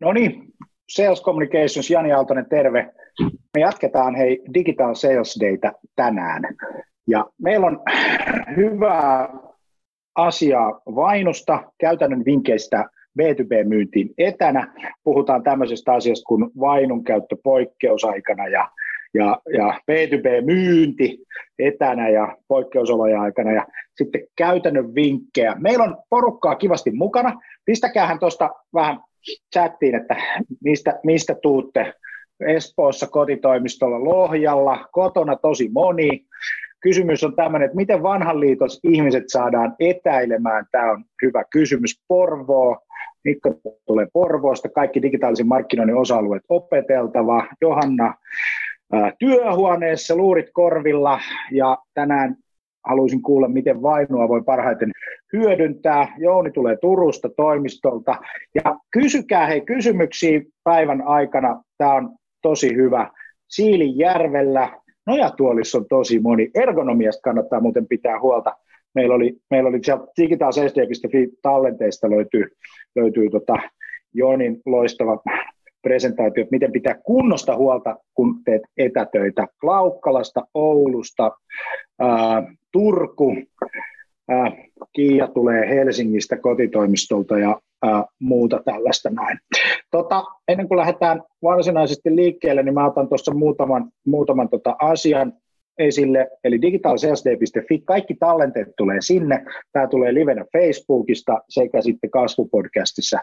No niin, Sales Communications, Jani Aaltonen, terve. Me jatketaan hei Digital Sales Dayta tänään. Ja meillä on hyvää asiaa vainusta, käytännön vinkkeistä B2B-myyntiin etänä. Puhutaan tämmöisestä asiasta kuin vainun käyttö poikkeusaikana ja, ja, ja B2B-myynti etänä ja poikkeusolojen aikana ja sitten käytännön vinkkejä. Meillä on porukkaa kivasti mukana. Pistäkäähän tuosta vähän chattiin, että mistä, mistä tuutte Espoossa kotitoimistolla Lohjalla, kotona tosi moni. Kysymys on tämmöinen, että miten vanhan liitos ihmiset saadaan etäilemään. Tämä on hyvä kysymys. Porvoo, Mikko tulee Porvoosta, kaikki digitaalisen markkinoinnin osa-alueet opeteltava. Johanna työhuoneessa, luurit korvilla ja tänään haluaisin kuulla, miten vainua voi parhaiten hyödyntää. Jouni tulee Turusta toimistolta. Ja kysykää hei kysymyksiä päivän aikana. Tämä on tosi hyvä. Siilinjärvellä, Nojatuolissa on tosi moni. Ergonomiasta kannattaa muuten pitää huolta. Meillä oli, meillä oli sieltä digitaalsd.fi tallenteista löytyy, löytyy tota Jonin loistava presentaatio, että miten pitää kunnosta huolta, kun teet etätöitä Klaukkalasta, Oulusta, ää, Turku, ää, Kiia tulee Helsingistä kotitoimistolta ja muuta tällaista näin. Tota, ennen kuin lähdetään varsinaisesti liikkeelle, niin mä otan tuossa muutaman, muutaman tota asian esille, eli digitalsalesday.fi, kaikki tallenteet tulee sinne, tämä tulee livenä Facebookista sekä sitten kasvupodcastissa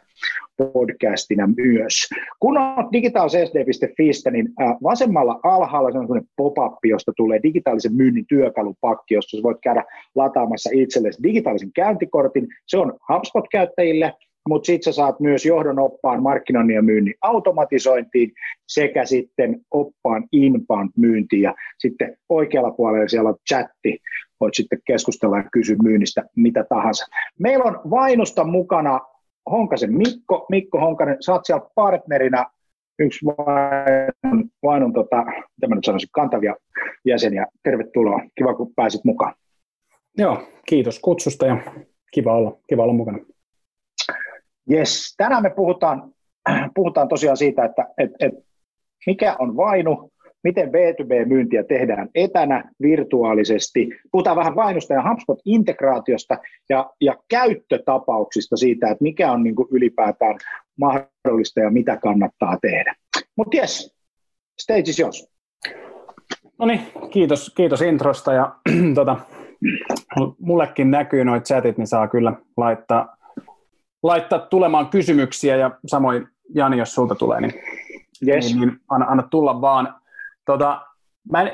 podcastina myös. Kun on digitalsalesday.fistä, niin vasemmalla alhaalla se on sellainen pop-up, josta tulee digitaalisen myynnin työkalupakki, josta voit käydä lataamassa itsellesi digitaalisen käyntikortin, se on HubSpot-käyttäjille, mutta sitten sä saat myös johdon oppaan markkinoinnin ja myynnin automatisointiin sekä sitten oppaan inbound myyntiin ja sitten oikealla puolella siellä on chatti, voit sitten keskustella ja kysyä myynnistä mitä tahansa. Meillä on Vainusta mukana Honkasen Mikko, Mikko Honkanen, sä oot siellä partnerina yksi Vainon, Vainon tota, mitä mä nyt sanoisin, kantavia jäseniä. Tervetuloa, kiva kun pääsit mukaan. Joo, kiitos kutsusta ja kiva olla, kiva olla mukana. Yes, tänään me puhutaan, puhutaan tosiaan siitä, että et, et mikä on vainu, miten B2B-myyntiä tehdään etänä, virtuaalisesti. Puhutaan vähän vainusta ja HubSpot-integraatiosta ja, ja käyttötapauksista siitä, että mikä on niin ylipäätään mahdollista ja mitä kannattaa tehdä. Mutta yes, stage is yours. No niin, kiitos, kiitos introsta ja tota, mullekin näkyy noit chatit, niin saa kyllä laittaa laittaa tulemaan kysymyksiä ja samoin Jani, jos sulta tulee, niin, yes. niin, niin anna, anna tulla vaan. Tota, mä en,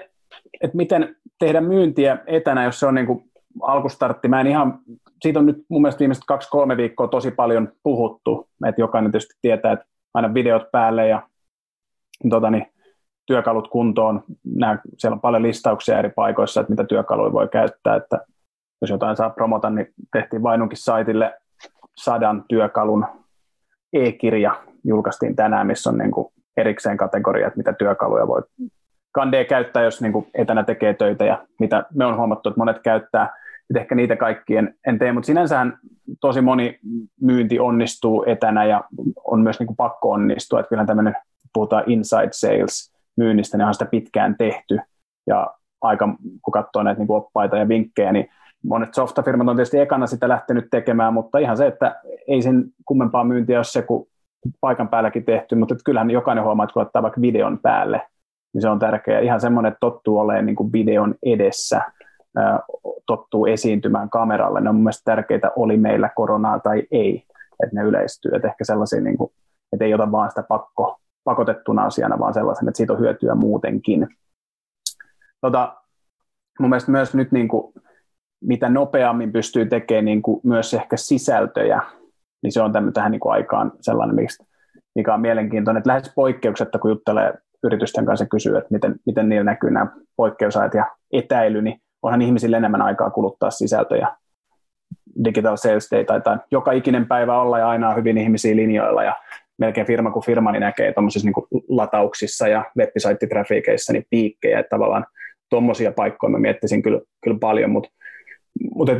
et miten tehdä myyntiä etänä, jos se on niin kuin alkustartti. Mä en ihan, siitä on nyt mun mielestä viimeiset kaksi-kolme viikkoa tosi paljon puhuttu, että jokainen tietysti tietää, että aina videot päälle ja tota niin, työkalut kuntoon. Nää, siellä on paljon listauksia eri paikoissa, että mitä työkaluja voi käyttää, että jos jotain saa promota, niin tehtiin Vainunkin saitille sadan työkalun e-kirja julkaistiin tänään, missä on niin kuin erikseen kategoria, että mitä työkaluja voi kandee käyttää, jos niin kuin etänä tekee töitä ja mitä me on huomattu, että monet käyttää. Että ehkä niitä kaikkien en tee, mutta sinänsähän tosi moni myynti onnistuu etänä ja on myös niin kuin pakko onnistua. Että kyllähän tämmöinen, puhutaan inside sales myynnistä, niin on sitä pitkään tehty ja aika, kun katsoo näitä niin kuin oppaita ja vinkkejä, niin monet softafirmat on tietysti ekana sitä lähtenyt tekemään, mutta ihan se, että ei sen kummempaa myyntiä ole se kuin paikan päälläkin tehty, mutta kyllähän jokainen huomaa, että kun ottaa vaikka videon päälle, niin se on tärkeää. Ihan semmoinen, että tottuu olemaan niin kuin videon edessä, tottuu esiintymään kameralle. Ne on mun mielestä tärkeitä, oli meillä koronaa tai ei, että ne yleistyy. Että ehkä sellaisia, niin kuin, että ei ota vaan sitä pakko, pakotettuna asiana, vaan sellaisen, että siitä on hyötyä muutenkin. Tota, mun mielestä myös nyt niin kuin, mitä nopeammin pystyy tekemään niin kuin myös ehkä sisältöjä, niin se on tämän, tähän niin kuin aikaan sellainen, mikä on mielenkiintoinen, että lähes poikkeuksetta, kun juttelee yritysten kanssa kysyy, että miten, miten niillä näkyy nämä poikkeusajat ja etäily, niin onhan ihmisille enemmän aikaa kuluttaa sisältöjä. Digital Sales Day tai joka ikinen päivä olla ja aina on hyvin ihmisiä linjoilla ja melkein firma kuin firma niin näkee tuommoisissa niin latauksissa ja web niin piikkejä, että tavallaan tuommoisia paikkoja mä miettisin kyllä, kyllä paljon, mutta mutta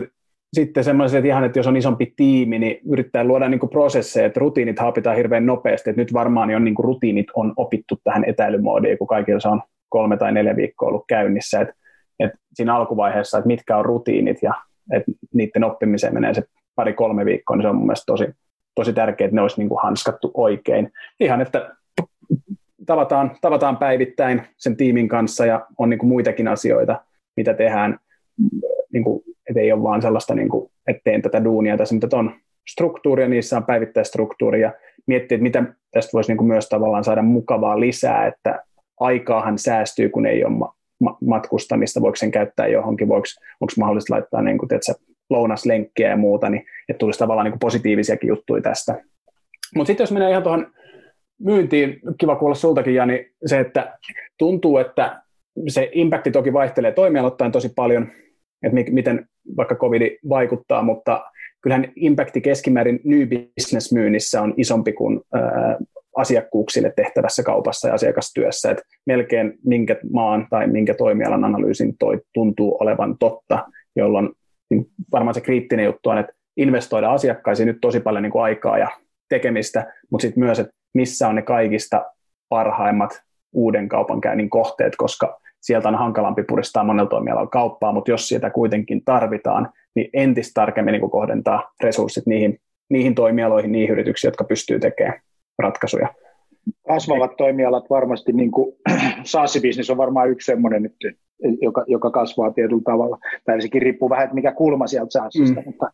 sitten semmoiset ihan, että jos on isompi tiimi, niin yrittää luoda niin kuin prosesseja, että rutiinit haapitaan hirveän nopeasti, että nyt varmaan on niin kuin rutiinit on opittu tähän etäilymoodiin, kun kaikilla se on kolme tai neljä viikkoa ollut käynnissä, että, että siinä alkuvaiheessa, että mitkä on rutiinit ja että niiden oppimiseen menee se pari-kolme viikkoa, niin se on mun mielestä tosi, tosi tärkeää, että ne olisi niin kuin hanskattu oikein. Ihan, että tavataan, tavataan päivittäin sen tiimin kanssa ja on niin kuin muitakin asioita, mitä tehdään, niin kuin, että ei ole vaan sellaista, niin kuin, että teen tätä duunia tässä, mutta on struktuuria, niissä on päivittäistruktuuri ja miettiä, että mitä tästä voisi niin kuin myös tavallaan saada mukavaa lisää, että aikaahan säästyy, kun ei ole ma- ma- matkustamista, voiko sen käyttää johonkin, voiko, onko mahdollista laittaa niin kuin, tiedätkö, lounaslenkkiä ja muuta, niin että tulisi tavallaan niin kuin positiivisiakin juttuja tästä. Mutta sitten jos menee ihan tuohon myyntiin, kiva kuulla sultakin Jani, se, että tuntuu, että se impacti toki vaihtelee toimialoittain tosi paljon, että miten vaikka covid vaikuttaa, mutta kyllähän impacti keskimäärin new business myynnissä on isompi kuin asiakkuuksille tehtävässä kaupassa ja asiakastyössä, että melkein minkä maan tai minkä toimialan analyysin toi tuntuu olevan totta, jolloin niin varmaan se kriittinen juttu on, että investoida asiakkaisiin nyt tosi paljon niin kuin aikaa ja tekemistä, mutta sitten myös, että missä on ne kaikista parhaimmat uuden kaupankäynnin kohteet, koska sieltä on hankalampi puristaa monella toimialalla kauppaa, mutta jos sitä kuitenkin tarvitaan, niin entistä tarkemmin niin kohdentaa resurssit niihin, niihin toimialoihin, niihin yrityksiin, jotka pystyy tekemään ratkaisuja. Kasvavat toimialat varmasti, niin kuin SaaS-bisnes on varmaan yksi sellainen, joka, joka kasvaa tietyllä tavalla. Tai sekin riippuu vähän, että mikä kulma sieltä SaaSista, mm. mutta,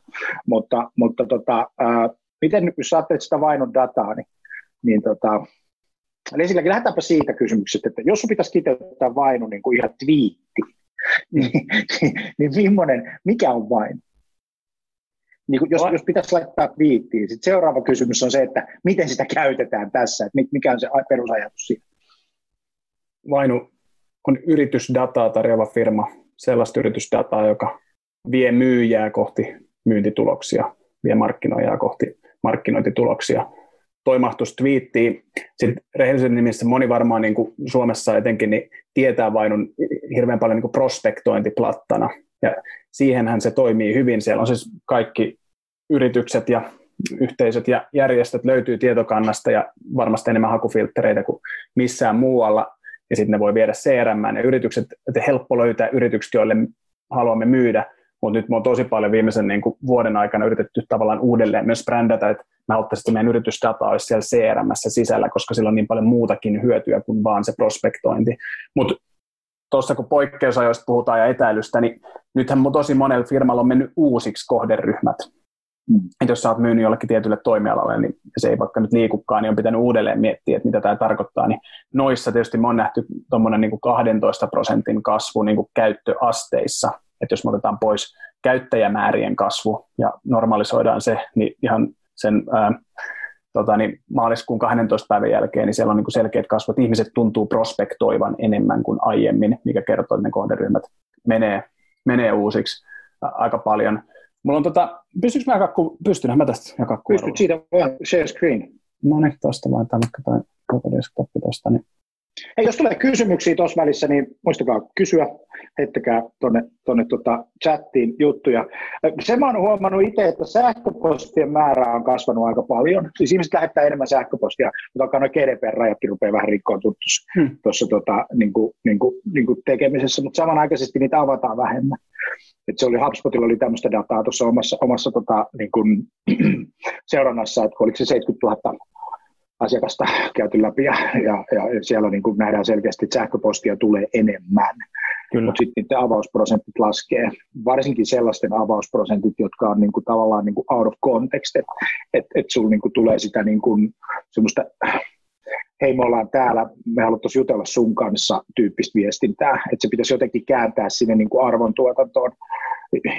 mutta, mutta tota, ää, miten, jos ajattelet sitä vainon dataa, niin, niin tota, Eli ensinnäkin lähdetäänpä siitä kysymyksestä, että jos sun pitäisi kiteyttää vainu niin kuin ihan twiitti, niin, niin, niin millainen, mikä on vainu? Niin kuin jos, jos pitäisi laittaa twiittiin, sitten seuraava kysymys on se, että miten sitä käytetään tässä, että mikä on se perusajatus siinä? Vainu on yritysdataa tarjoava firma, sellaista yritysdataa, joka vie myyjää kohti myyntituloksia, vie markkinoijaa kohti markkinointituloksia – toimahtus twiittiin. Sitten rehellisen nimissä moni varmaan niin kuin Suomessa etenkin niin tietää vainun hirveän paljon niin kuin prospektointiplattana. Ja siihenhän se toimii hyvin. Siellä on siis kaikki yritykset ja yhteisöt ja järjestöt löytyy tietokannasta ja varmasti enemmän hakufilttereitä kuin missään muualla. Ja sitten ne voi viedä CRM ja yritykset, että helppo löytää yritykset, joille haluamme myydä, mutta nyt me on tosi paljon viimeisen niin kuin vuoden aikana yritetty tavallaan uudelleen myös brändätä, että me haluttaisiin, että meidän yritysdata olisi siellä CRM sisällä, koska sillä on niin paljon muutakin hyötyä kuin vaan se prospektointi. Mutta tuossa kun poikkeusajoista puhutaan ja etäilystä, niin nythän tosi monella firmalla on mennyt uusiksi kohderyhmät. Mm. Et jos sä oot myynyt jollekin tietylle toimialalle, niin se ei vaikka nyt liikukaan, niin on pitänyt uudelleen miettiä, että mitä tämä tarkoittaa. Niin noissa tietysti me on nähty tuommoinen niin 12 prosentin kasvu niin kuin käyttöasteissa – että jos me otetaan pois käyttäjämäärien kasvu ja normalisoidaan se, niin ihan sen ää, tota, niin maaliskuun 12 päivän jälkeen, niin siellä on niin kuin selkeät kasvut. Ihmiset tuntuu prospektoivan enemmän kuin aiemmin, mikä kertoo, että ne kohderyhmät menee, menee uusiksi aika paljon. Mulla on tota, pystyykö mä jakaa, pystynhän mä tästä jakaa Pystyt siitä vaan share screen. No niin, tuosta vaan tämä toi desktop tuosta, niin Hei, jos tulee kysymyksiä tuossa välissä, niin muistakaa kysyä, heittäkää tuonne tonne tota chattiin juttuja. Se mä oon huomannut itse, että sähköpostien määrä on kasvanut aika paljon. Siis ihmiset lähettää enemmän sähköpostia, mutta alkaa noin GDPR-rajatkin rupeaa vähän rikkoon tuossa hmm. tota, niin kuin, niin kuin, niin kuin tekemisessä, mutta samanaikaisesti niitä avataan vähemmän. Et se oli HubSpotilla oli tämmöistä dataa tuossa omassa, omassa tota, niin kuin, seurannassa, että oliko se 70 000 asiakasta käyty läpi ja, ja, ja siellä niin kuin nähdään selkeästi, että sähköpostia tulee enemmän. Mutta sitten niiden avausprosentit laskee, varsinkin sellaisten avausprosentit, jotka on niin kuin, tavallaan niin kuin out of context, että et, et sulla niin kuin, tulee sitä niin kuin, semmoista hei me ollaan täällä, me haluttaisiin jutella sun kanssa tyyppistä viestintää, että se pitäisi jotenkin kääntää sinne niin kuin arvontuotantoon.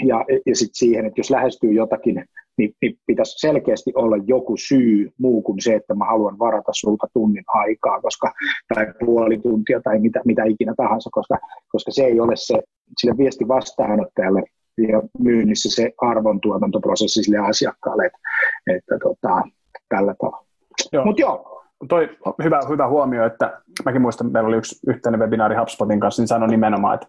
Ja, ja sitten siihen, että jos lähestyy jotakin, niin, niin pitäisi selkeästi olla joku syy muu kuin se, että mä haluan varata sulta tunnin aikaa, koska, tai puoli tuntia tai mitä, mitä ikinä tahansa, koska, koska se ei ole se sille viesti vastaanottajalle ja myynnissä se arvontuotantoprosessi sille asiakkaalle, että, että tota, tällä tavalla. Mutta joo, toi hyvä, hyvä huomio, että mäkin muistan, meillä oli yksi yhteinen webinaari HubSpotin kanssa, niin sanoi nimenomaan, että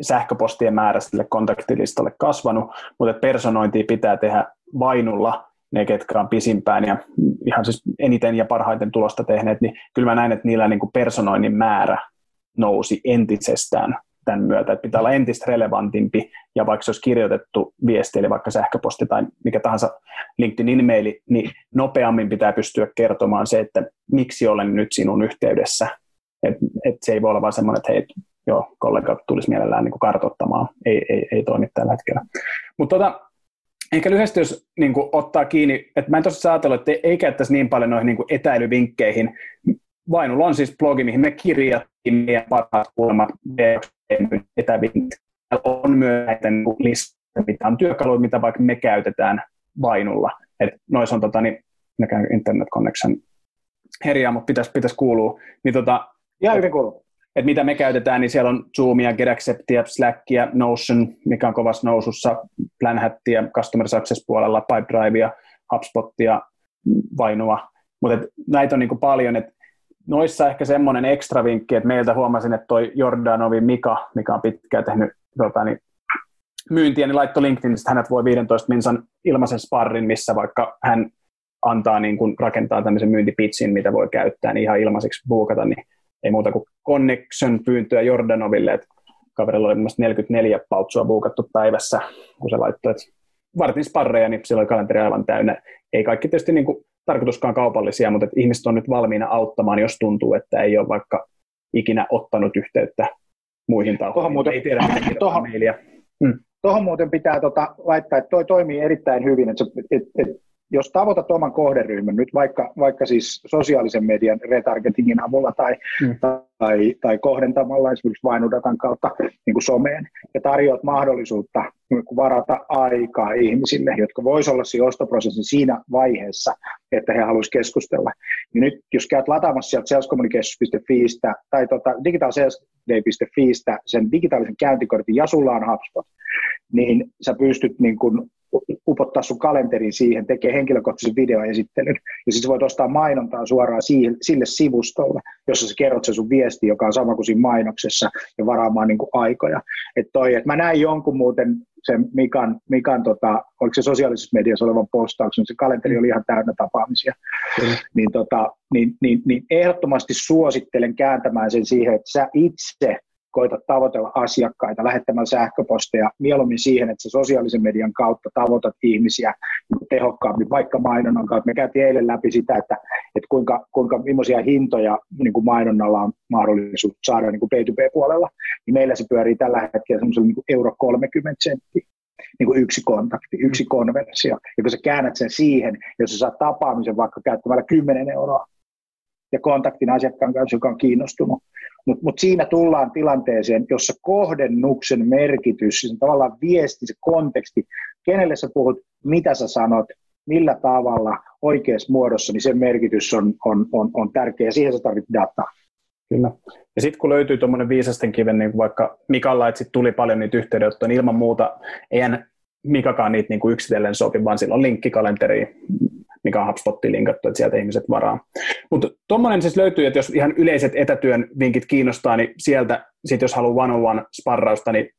sähköpostien määrä sille kontaktilistalle kasvanut, mutta personointia pitää tehdä vainulla ne, ketkä on pisimpään ja ihan siis eniten ja parhaiten tulosta tehneet, niin kyllä mä näen, että niillä niin kuin personoinnin määrä nousi entisestään tämän myötä, että pitää olla entistä relevantimpi, ja vaikka se olisi kirjoitettu viesti, eli vaikka sähköposti tai mikä tahansa LinkedIn-maili, niin nopeammin pitää pystyä kertomaan se, että miksi olen nyt sinun yhteydessä. Et, et se ei voi olla vain semmoinen, että hei, joo, kollegat tulisi mielellään niin kuin kartoittamaan, ei, ei, ei toimi tällä hetkellä. Mutta tota, Ehkä lyhyesti, jos niin kuin, ottaa kiinni, että mä en tosiaan ajatellut, että ei käyttäisi niin paljon noihin niin kuin etäilyvinkkeihin. Vainulla on siis blogi, mihin me kirjattiin meidän parhaat kuulemat etävinkit. On myös näitä niin listoja, mitä on työkaluja, mitä vaikka me käytetään Vainulla. Et noissa on tota, niin, internet connection herjaa, mutta pitäisi pitäisi kuulua. Niin, tota, ja hyvin kuuluu että mitä me käytetään, niin siellä on Zoomia, GetAcceptia, Slackia, Notion, mikä on kovassa nousussa, Planhattia, Customer Success puolella, Pipedrivea, HubSpotia, Vainua. Mutta näitä on niinku paljon, että noissa ehkä semmoinen ekstra vinkki, että meiltä huomasin, että toi Jordanovi Mika, mikä on pitkään tehnyt tota, niin myyntiä, niin laittoi LinkedInistä, hänet voi 15 minsan ilmaisen sparrin, missä vaikka hän antaa niin kun rakentaa tämmöisen myyntipitsin, mitä voi käyttää, niin ihan ilmaiseksi buukata, niin ei muuta kuin connection-pyyntöä Jordanoville, että kaverilla oli 44 pautsua buukattu päivässä, kun se laittoi, että vartin sparreja, niin silloin kalenteri aivan täynnä. Ei kaikki tietysti niin kuin tarkoituskaan kaupallisia, mutta että ihmiset on nyt valmiina auttamaan, jos tuntuu, että ei ole vaikka ikinä ottanut yhteyttä muihin tahoihin. Muuten, ei tiedä, tuohon. Hmm. Tuohon muuten pitää tota, laittaa, että toi toimii erittäin hyvin, että, että, että jos tavoitat oman kohderyhmän nyt vaikka, vaikka siis sosiaalisen median retargetingin avulla tai, mm. tai, tai kohdentamalla esimerkiksi vainudatan kautta niin kuin someen ja tarjoat mahdollisuutta niin varata aikaa ihmisille, jotka voisivat olla siinä ostoprosessin siinä vaiheessa, että he haluaisivat keskustella. Niin nyt jos käyt lataamassa sieltä salescommunications.fiistä tai tota, digitalsalesday.fiistä sen digitaalisen käyntikortin ja sulla on HubSpot, niin sä pystyt niin kuin upottaa sun kalenteriin siihen, tekee henkilökohtaisen videoesittelyn, ja sitten voit ostaa mainontaa suoraan siihen, sille sivustolle, jossa sä kerrot sen sun viesti, joka on sama kuin siinä mainoksessa, ja varaamaan niin kuin aikoja. Et toi, et mä näin jonkun muuten sen Mikan, Mikan tota, oliko se sosiaalisessa mediassa olevan postauksen, se kalenteri oli ihan täynnä tapaamisia, mm. niin, tota, niin, niin, niin ehdottomasti suosittelen kääntämään sen siihen, että sä itse koita tavoitella asiakkaita lähettämällä sähköposteja mieluummin siihen, että sä sosiaalisen median kautta tavoitat ihmisiä tehokkaammin, vaikka mainonnan kautta. Me käytiin eilen läpi sitä, että, että kuinka, kuinka millaisia hintoja niin kuin mainonnalla on mahdollisuus saada niin kuin B2B-puolella, niin meillä se pyörii tällä hetkellä semmoisella niin euro 30 senttiä niin kuin yksi kontakti, yksi konversio. Ja kun sä käännät sen siihen, jos sä saat tapaamisen vaikka käyttämällä 10 euroa ja kontaktin asiakkaan kanssa, joka on kiinnostunut, mutta mut siinä tullaan tilanteeseen, jossa kohdennuksen merkitys, siis tavallaan viesti, se konteksti, kenelle sä puhut, mitä sä sanot, millä tavalla oikeassa muodossa, niin sen merkitys on, on, on, on tärkeä ja siihen sä tarvitset dataa. Kyllä. Ja sitten kun löytyy tuommoinen viisasten kiven, niin vaikka Mikalla, että sit tuli paljon niitä yhteydenottoja, niin ilman muuta eihän Mikakaan niitä niin kuin yksitellen sopi, vaan sillä on linkki kalenteriin, mikä on HubSpotiin linkattu, että sieltä ihmiset varaa. Mutta tuommoinen siis löytyy, että jos ihan yleiset etätyön vinkit kiinnostaa, niin sieltä, sit jos haluaa one-on-one sparrausta, niin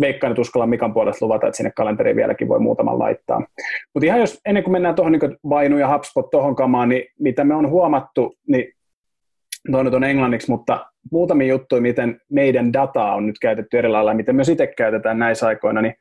veikkaan, että uskalla Mikan puolesta luvata, että sinne kalenteriin vieläkin voi muutaman laittaa. Mutta ihan jos ennen kuin mennään tuohon niin Vainu ja HubSpot tuohon kamaan, niin mitä me on huomattu, niin tuo nyt on englanniksi, mutta muutamia juttuja, miten meidän dataa on nyt käytetty eri lailla, miten me itse käytetään näissä aikoina, niin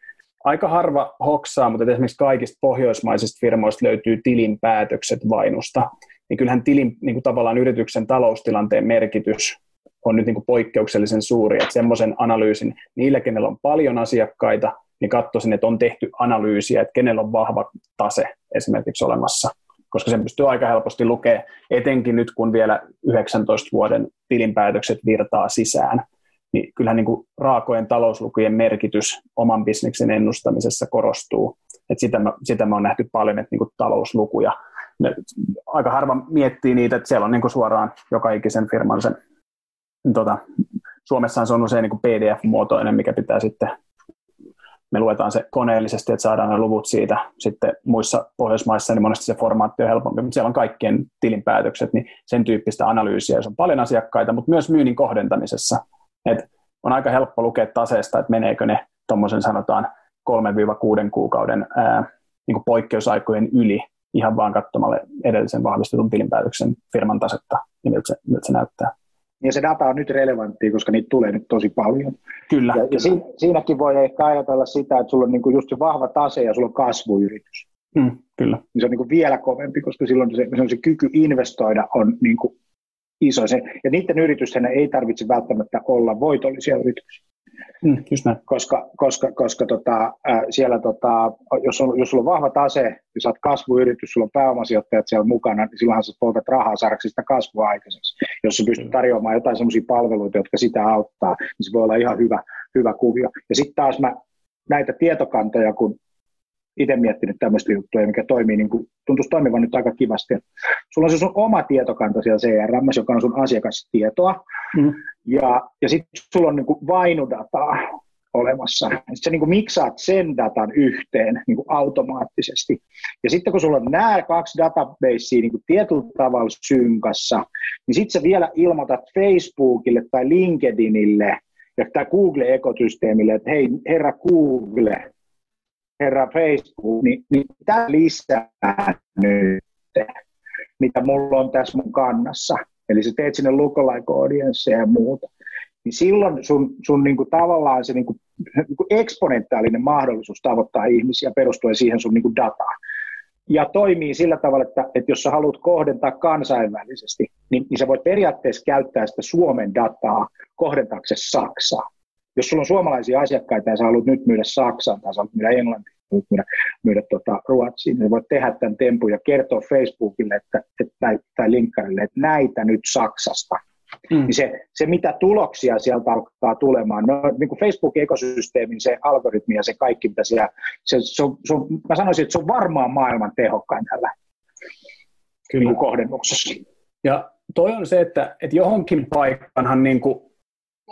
aika harva hoksaa, mutta esimerkiksi kaikista pohjoismaisista firmoista löytyy tilinpäätökset vainusta. Niin kyllähän tilin niin kuin tavallaan yrityksen taloustilanteen merkitys on nyt niin kuin poikkeuksellisen suuri, että semmoisen analyysin niillä, kenellä on paljon asiakkaita, niin katsoisin, että on tehty analyysiä, että kenellä on vahva tase esimerkiksi olemassa, koska sen pystyy aika helposti lukemaan, etenkin nyt kun vielä 19 vuoden tilinpäätökset virtaa sisään, niin kyllähän niin kuin raakojen talouslukujen merkitys oman bisneksen ennustamisessa korostuu. Et sitä, me, sitä me on nähty paljon, että niin kuin talouslukuja, ne, aika harva miettii niitä, että siellä on niin kuin suoraan joka ikisen firman sen, tota, Suomessa se on usein niin kuin PDF-muotoinen, mikä pitää sitten, me luetaan se koneellisesti, että saadaan ne luvut siitä. Sitten muissa Pohjoismaissa niin monesti se formaatti on helpompi, mutta siellä on kaikkien tilinpäätökset, niin sen tyyppistä analyysiä, jos on paljon asiakkaita, mutta myös myynnin kohdentamisessa – et on aika helppo lukea taseesta, että meneekö ne tuommoisen sanotaan 3-6 kuukauden ää, niin kuin poikkeusaikojen yli ihan vaan katsomalla edellisen vahvistetun tilinpäätöksen firman tasetta, niin miltä se, miltä se näyttää. Ja se data on nyt relevantti, koska niitä tulee nyt tosi paljon. Kyllä. Ja, ja siinä, siinäkin voi ehkä ajatella sitä, että sulla on niinku just se vahva tase ja sulla on kasvuyritys. Mm, kyllä. Niin se on niinku vielä kovempi, koska silloin se, se, on se kyky investoida on niinku iso. Se, ja niiden yritysten ei tarvitse välttämättä olla voitollisia yrityksiä. Mm, just näin. Koska, koska, koska tota, äh, siellä, tota, jos, on, jos sulla on vahva tase ja sä oot kasvuyritys, sulla on pääomasijoittajat siellä mukana, niin silloinhan sä poltat rahaa saadaksesi sitä kasvua aikaiseksi. Jos sä pystyt tarjoamaan jotain sellaisia palveluita, jotka sitä auttaa, niin se voi olla ihan hyvä, hyvä kuvio. Ja sitten taas mä näitä tietokantoja, kun itse miettinyt tämmöistä juttuja, mikä toimii, niin kuin, tuntuisi toimivan nyt aika kivasti. Sulla on se sun oma tietokanta siellä CRM, joka on sun asiakastietoa, mm. ja, ja sitten sulla on niin kuin vainudataa olemassa. Sitten sä niin kuin miksaat sen datan yhteen niin kuin automaattisesti. Ja sitten kun sulla on nämä kaksi databasea niin kuin tietyllä tavalla synkassa, niin sitten sä vielä ilmoitat Facebookille tai LinkedInille ja tai Google-ekosysteemille, että hei, herra Google, herra Facebook, niin, niin tämä lisää nyt, mitä mulla on tässä mun kannassa. Eli sä teet sinne lookalike audience ja muuta. Niin silloin sun, sun niinku tavallaan se niinku, niinku eksponentiaalinen mahdollisuus tavoittaa ihmisiä perustuen siihen sun niinku dataan. Ja toimii sillä tavalla, että, että jos sä haluat kohdentaa kansainvälisesti, niin, niin sä voit periaatteessa käyttää sitä Suomen dataa kohdentaaksesi Saksaa jos sulla on suomalaisia asiakkaita ja sä haluat nyt myydä Saksaan tai sä haluat myydä Englantiin, myydä, myydä tota Ruotsiin, niin voit tehdä tämän tempun ja kertoa Facebookille että, että, tai, tai linkkarille, että näitä nyt Saksasta. Mm. Niin se, se, mitä tuloksia sieltä alkaa tulemaan, no, niin kuin Facebook-ekosysteemin se algoritmi ja se kaikki, mitä siellä, se, se, on, se on, mä sanoisin, että se on varmaan maailman tehokkain tällä Kyllä. Niin kohdennuksessa. Ja toi on se, että, että johonkin paikkaanhan niin kuin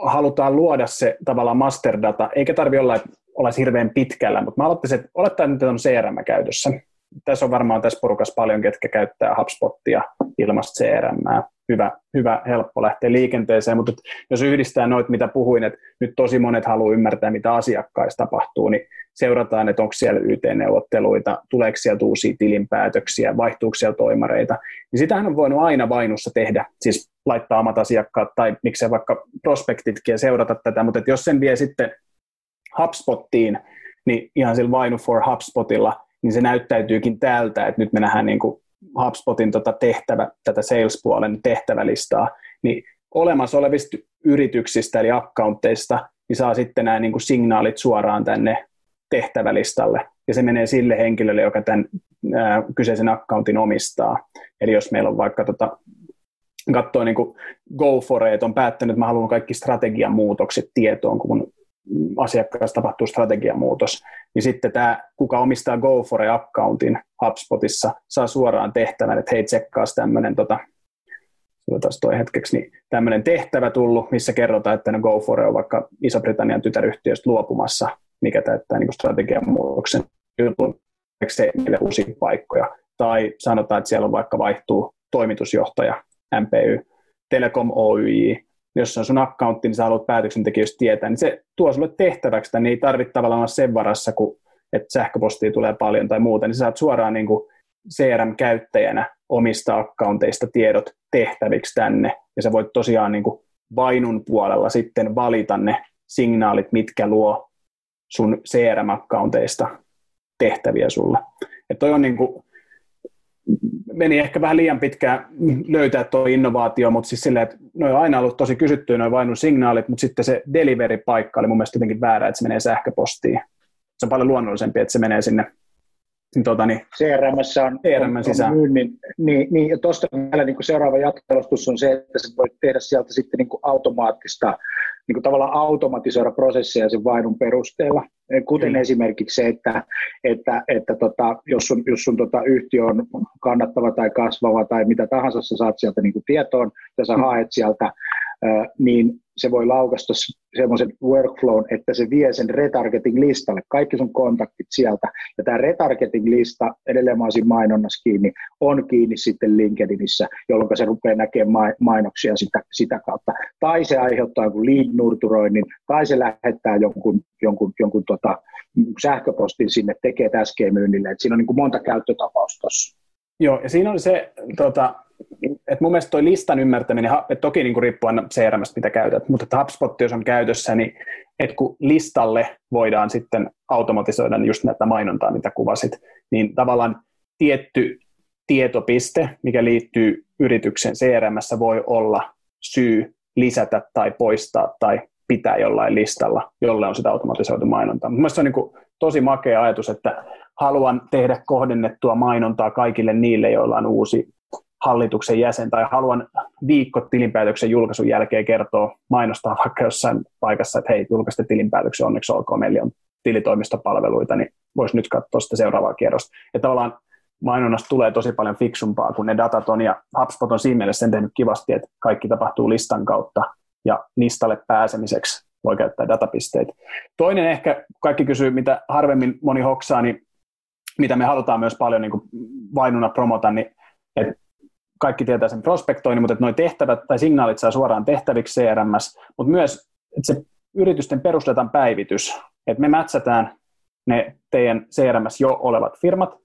halutaan luoda se tavallaan masterdata, eikä tarvi olla, että olisi hirveän pitkällä, mutta mä aloittaisin, että olettaa nyt on CRM käytössä. Tässä on varmaan tässä porukassa paljon, ketkä käyttää HubSpotia ilmasta CRM. Hyvä, hyvä, helppo lähteä liikenteeseen, mutta jos yhdistää noita, mitä puhuin, että nyt tosi monet haluaa ymmärtää, mitä asiakkaissa tapahtuu, niin seurataan, että onko siellä YT-neuvotteluita, tuleeko sieltä uusia tilinpäätöksiä, vaihtuuko siellä toimareita. Niin sitähän on voinut aina vainussa tehdä, siis laittaa omat asiakkaat tai miksei vaikka prospektitkin ja seurata tätä, mutta jos sen vie sitten HubSpottiin, niin ihan sillä Vainu for HubSpotilla, niin se näyttäytyykin täältä, että nyt me nähdään niin kuin HubSpotin tota tehtävä, tätä sales-puolen tehtävälistaa, niin olemassa olevista yrityksistä eli accountteista, niin saa sitten nämä niin kuin signaalit suoraan tänne tehtävälistalle, ja se menee sille henkilölle, joka tämän ää, kyseisen accountin omistaa. Eli jos meillä on vaikka tota, katsoo niin kuin go for it, on päättänyt, että mä haluan kaikki strategian muutokset tietoon, kun mun asiakkaassa tapahtuu strategiamuutos, niin sitten tämä, kuka omistaa GoFore-accountin HubSpotissa, saa suoraan tehtävän, että hei, tsekkaas tämmöinen tota, toi hetkeksi, niin tämmöinen tehtävä tullut, missä kerrotaan, että no GoFore on vaikka Iso-Britannian tytäryhtiöstä luopumassa, mikä täyttää niin strategian muutoksen jutun, niille uusia paikkoja. Tai sanotaan, että siellä on vaikka vaihtuu toimitusjohtaja, MPY, Telekom Oyj, jos on sun accountti, niin sä haluat päätöksentekijöistä tietää, niin se tuo sulle tehtäväksi, niin ei tarvitse tavallaan olla sen varassa, kun että sähköpostia tulee paljon tai muuta, niin sä saat suoraan niin kuin CRM-käyttäjänä omista accounteista tiedot tehtäviksi tänne, ja sä voit tosiaan niin kuin vainun puolella sitten valita ne signaalit, mitkä luo sun CRM-accounteista tehtäviä sulle. Että toi on niin kuin meni ehkä vähän liian pitkään löytää tuo innovaatio, mutta siis silleen, että ne on aina ollut tosi kysyttyä noin vainun signaalit, mutta sitten se delivery-paikka oli mun mielestä jotenkin väärä, että se menee sähköpostiin. Se on paljon luonnollisempi, että se menee sinne Tuota, niin, CRM on, CRM sisään. on myynnin. Niin, niin, ja tuosta vielä niin seuraava jatkelostus on se, että sä voit tehdä sieltä sitten niin kuin automaattista niin kuin tavallaan automatisoida prosesseja sen vainun perusteella. Kuten mm. esimerkiksi se, että, että, että tota, jos sun, jos sun tota yhtiö on kannattava tai kasvava tai mitä tahansa, sä saat sieltä niin kuin tietoon ja sä mm. haet sieltä niin se voi laukasta semmoisen workflown, että se vie sen retargeting-listalle, kaikki sun kontaktit sieltä. Ja tämä retargeting-lista, edelleen mä olisin mainonnassa kiinni, on kiinni sitten LinkedInissä, jolloin se rupeaa näkemään mainoksia sitä, sitä kautta. Tai se aiheuttaa jonkun lead-nurturoinnin, tai se lähettää jonkun, jonkun, jonkun tota, sähköpostin sinne, tekee SG-myynnille. Et siinä on niin kuin monta käyttötapausta tuossa. Joo, ja siinä oli se, tota, että mun mielestä toi listan ymmärtäminen, että toki niin riippuu aina CRMstä, mitä käytät, mutta että HubSpot, jos on käytössä, niin että kun listalle voidaan sitten automatisoida just näitä mainontaa, mitä kuvasit, niin tavallaan tietty tietopiste, mikä liittyy yrityksen CRMssä, voi olla syy lisätä tai poistaa tai pitää jollain listalla, jolle on sitä automatisoitu mainontaa. Mielestäni se on niin tosi makea ajatus, että haluan tehdä kohdennettua mainontaa kaikille niille, joilla on uusi hallituksen jäsen, tai haluan viikko tilinpäätöksen julkaisun jälkeen kertoa, mainostaa vaikka jossain paikassa, että hei, julkaiste tilinpäätöksen, onneksi olkoon, meillä on tilitoimistopalveluita, niin voisi nyt katsoa sitä seuraavaa kierrosta. Ja tavallaan mainonnasta tulee tosi paljon fiksumpaa kuin ne datat on, ja HubSpot on siinä mielessä sen tehnyt kivasti, että kaikki tapahtuu listan kautta, ja listalle pääsemiseksi voi käyttää datapisteitä. Toinen ehkä, kaikki kysyy, mitä harvemmin moni hoksaa, niin mitä me halutaan myös paljon niin vainuna promota, niin että kaikki tietää sen prospektoinnin, mutta että nuo tehtävät tai signaalit saa suoraan tehtäviksi CRMS, mutta myös että se yritysten perusdatan päivitys, että me mätsätään ne teidän CRMS jo olevat firmat,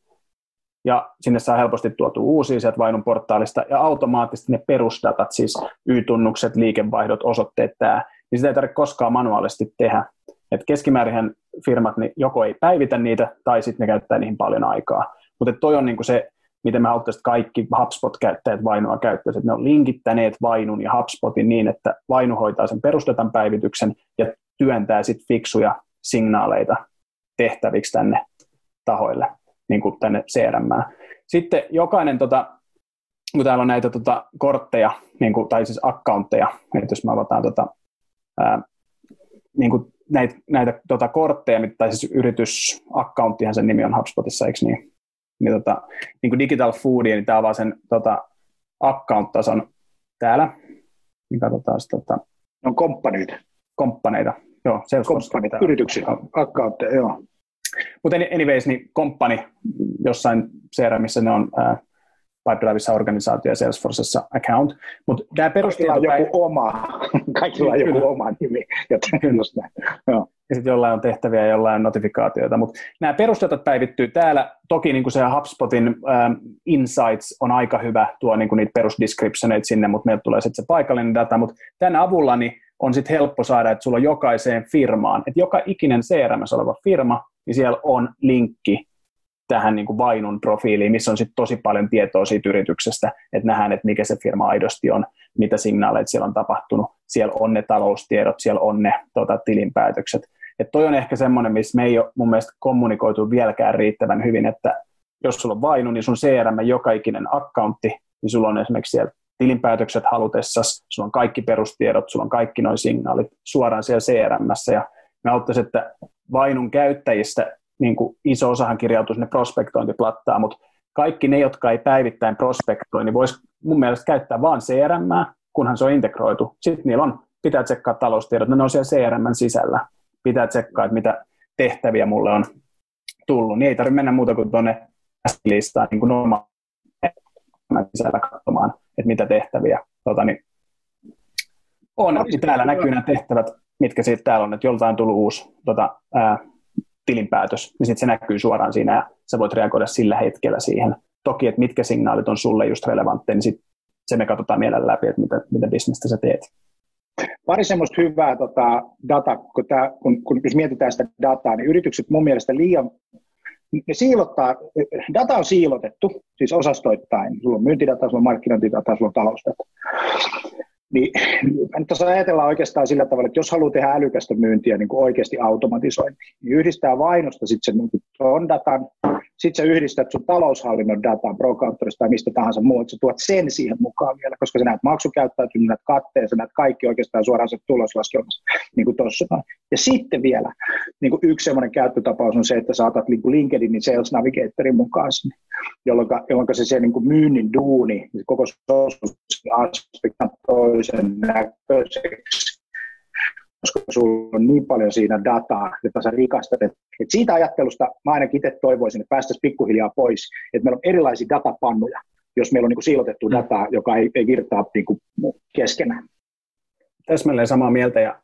ja sinne saa helposti tuotu uusia sieltä Vainun portaalista, ja automaattisesti ne perusdatat, siis Y-tunnukset, liikevaihdot, osoitteet, tämä, niin sitä ei tarvitse koskaan manuaalisesti tehdä. Et keskimäärin firmat niin joko ei päivitä niitä, tai sitten ne käyttää niihin paljon aikaa. Mutta toi on niinku se miten me haluttaisiin, että kaikki HubSpot-käyttäjät Vainua käyttäisivät. Ne on linkittäneet Vainun ja HubSpotin niin, että Vainu hoitaa sen perustetan päivityksen ja työntää sitten fiksuja signaaleita tehtäviksi tänne tahoille, niin kuin tänne CRM. Sitten jokainen, tota, kun täällä on näitä tota, kortteja, niin kuin, tai siis accountteja, että jos me avataan tota, ää, niin kuin näitä, näitä tota, kortteja, tai siis yritysaccountihan sen nimi on HubSpotissa, eikö niin? Niin, tota, niin kuin Digital Foodia, niin tämä avaa sen tota, account-tason täällä. Niin katsotaan. Tota, ne on komppaneita. Komppaneita, joo. Komppaneita, yrityksiä, accountteja, joo. Mutta anyways, niin komppani jossain CRMissä ne on ää, Pipedriveissa organisaatio ja Salesforcessa account. Mutta tämä Kaikilla on joku oma, kaikilla on joku oma nimi. Joten, Joo ja sitten jollain on tehtäviä ja jollain on notifikaatioita. Mutta nämä perusdatat päivittyy täällä. Toki niin kuin se HubSpotin ähm, Insights on aika hyvä, tuo niin kuin niitä perusdescriptioneita sinne, mutta meiltä tulee sitten se paikallinen data. Mutta tämän avulla niin on sitten helppo saada, että sulla on jokaiseen firmaan, että joka ikinen CRM oleva firma, niin siellä on linkki tähän niin kuin Vainun profiiliin, missä on sitten tosi paljon tietoa siitä yrityksestä, että nähdään, että mikä se firma aidosti on, mitä signaaleita siellä on tapahtunut. Siellä on ne taloustiedot, siellä on ne tota, tilinpäätökset. Et toi on ehkä semmoinen, missä me ei ole mun mielestä kommunikoitu vieläkään riittävän hyvin, että jos sulla on Vainu, niin sun CRM joka ikinen accountti, niin sulla on esimerkiksi siellä tilinpäätökset halutessasi, sulla on kaikki perustiedot, sulla on kaikki noin signaalit suoraan siellä CRMssä ja me auttaisiin, että Vainun käyttäjistä niin kuin iso osahan kirjautuu sinne prospektointiplattaan, mutta kaikki ne, jotka ei päivittäin prospektoi, niin voisi mun mielestä käyttää vain CRM, kunhan se on integroitu. Sitten niillä on, pitää tsekkaa taloustiedot, ne on siellä CRM sisällä. Pitää tsekkaa, että mitä tehtäviä mulle on tullut. Niin ei tarvitse mennä muuta kuin tuonne listaan niin kuin sisällä katsomaan, että mitä tehtäviä tota, niin on. Niin täällä näkyy nämä tehtävät, mitkä siitä täällä on, että joltain on tullut uusi tota, ää, tilinpäätös, niin sitten se näkyy suoraan siinä ja sä voit reagoida sillä hetkellä siihen. Toki, että mitkä signaalit on sulle just relevantteja, niin sit se me katsotaan mielellä läpi, että mitä, mitä bisnestä sä teet. Pari semmoista hyvää tota, data, kun, kun, kun jos mietitään sitä dataa, niin yritykset mun mielestä liian ne siilottaa, data on siilotettu, siis osastoittain. Sulla on myyntidata, sulla on markkinointidata, sulla on talousdata. Niin nyt tässä ajatellaan oikeastaan sillä tavalla, että jos haluaa tehdä älykästä myyntiä niin kuin oikeasti automatisointi, niin yhdistää vainosta sitten sen niin datan, sitten sä yhdistät sun taloushallinnon dataa ProCounterista tai mistä tahansa muuta, sä tuot sen siihen mukaan vielä, koska sä näet maksukäyttäytyminen, näet katteen, sä näet kaikki oikeastaan suoraan se tuloslaskelmassa, niin kuin tuossa. Ja sitten vielä niin kuin yksi sellainen käyttötapaus on se, että saatat niin kuin LinkedInin Sales Navigatorin mukaan sinne, jolloin, jolloin se, se niin kuin myynnin duuni, se koko aspekti toisen näköiseksi koska sulla on niin paljon siinä dataa, jota sä rikastat. Et, et siitä ajattelusta mä ainakin itse toivoisin, että päästäisiin pikkuhiljaa pois, että meillä on erilaisia datapannuja, jos meillä on niin siilotettu mm. dataa, joka ei, ei virtaa niin kuin keskenään. Täsmälleen samaa mieltä ja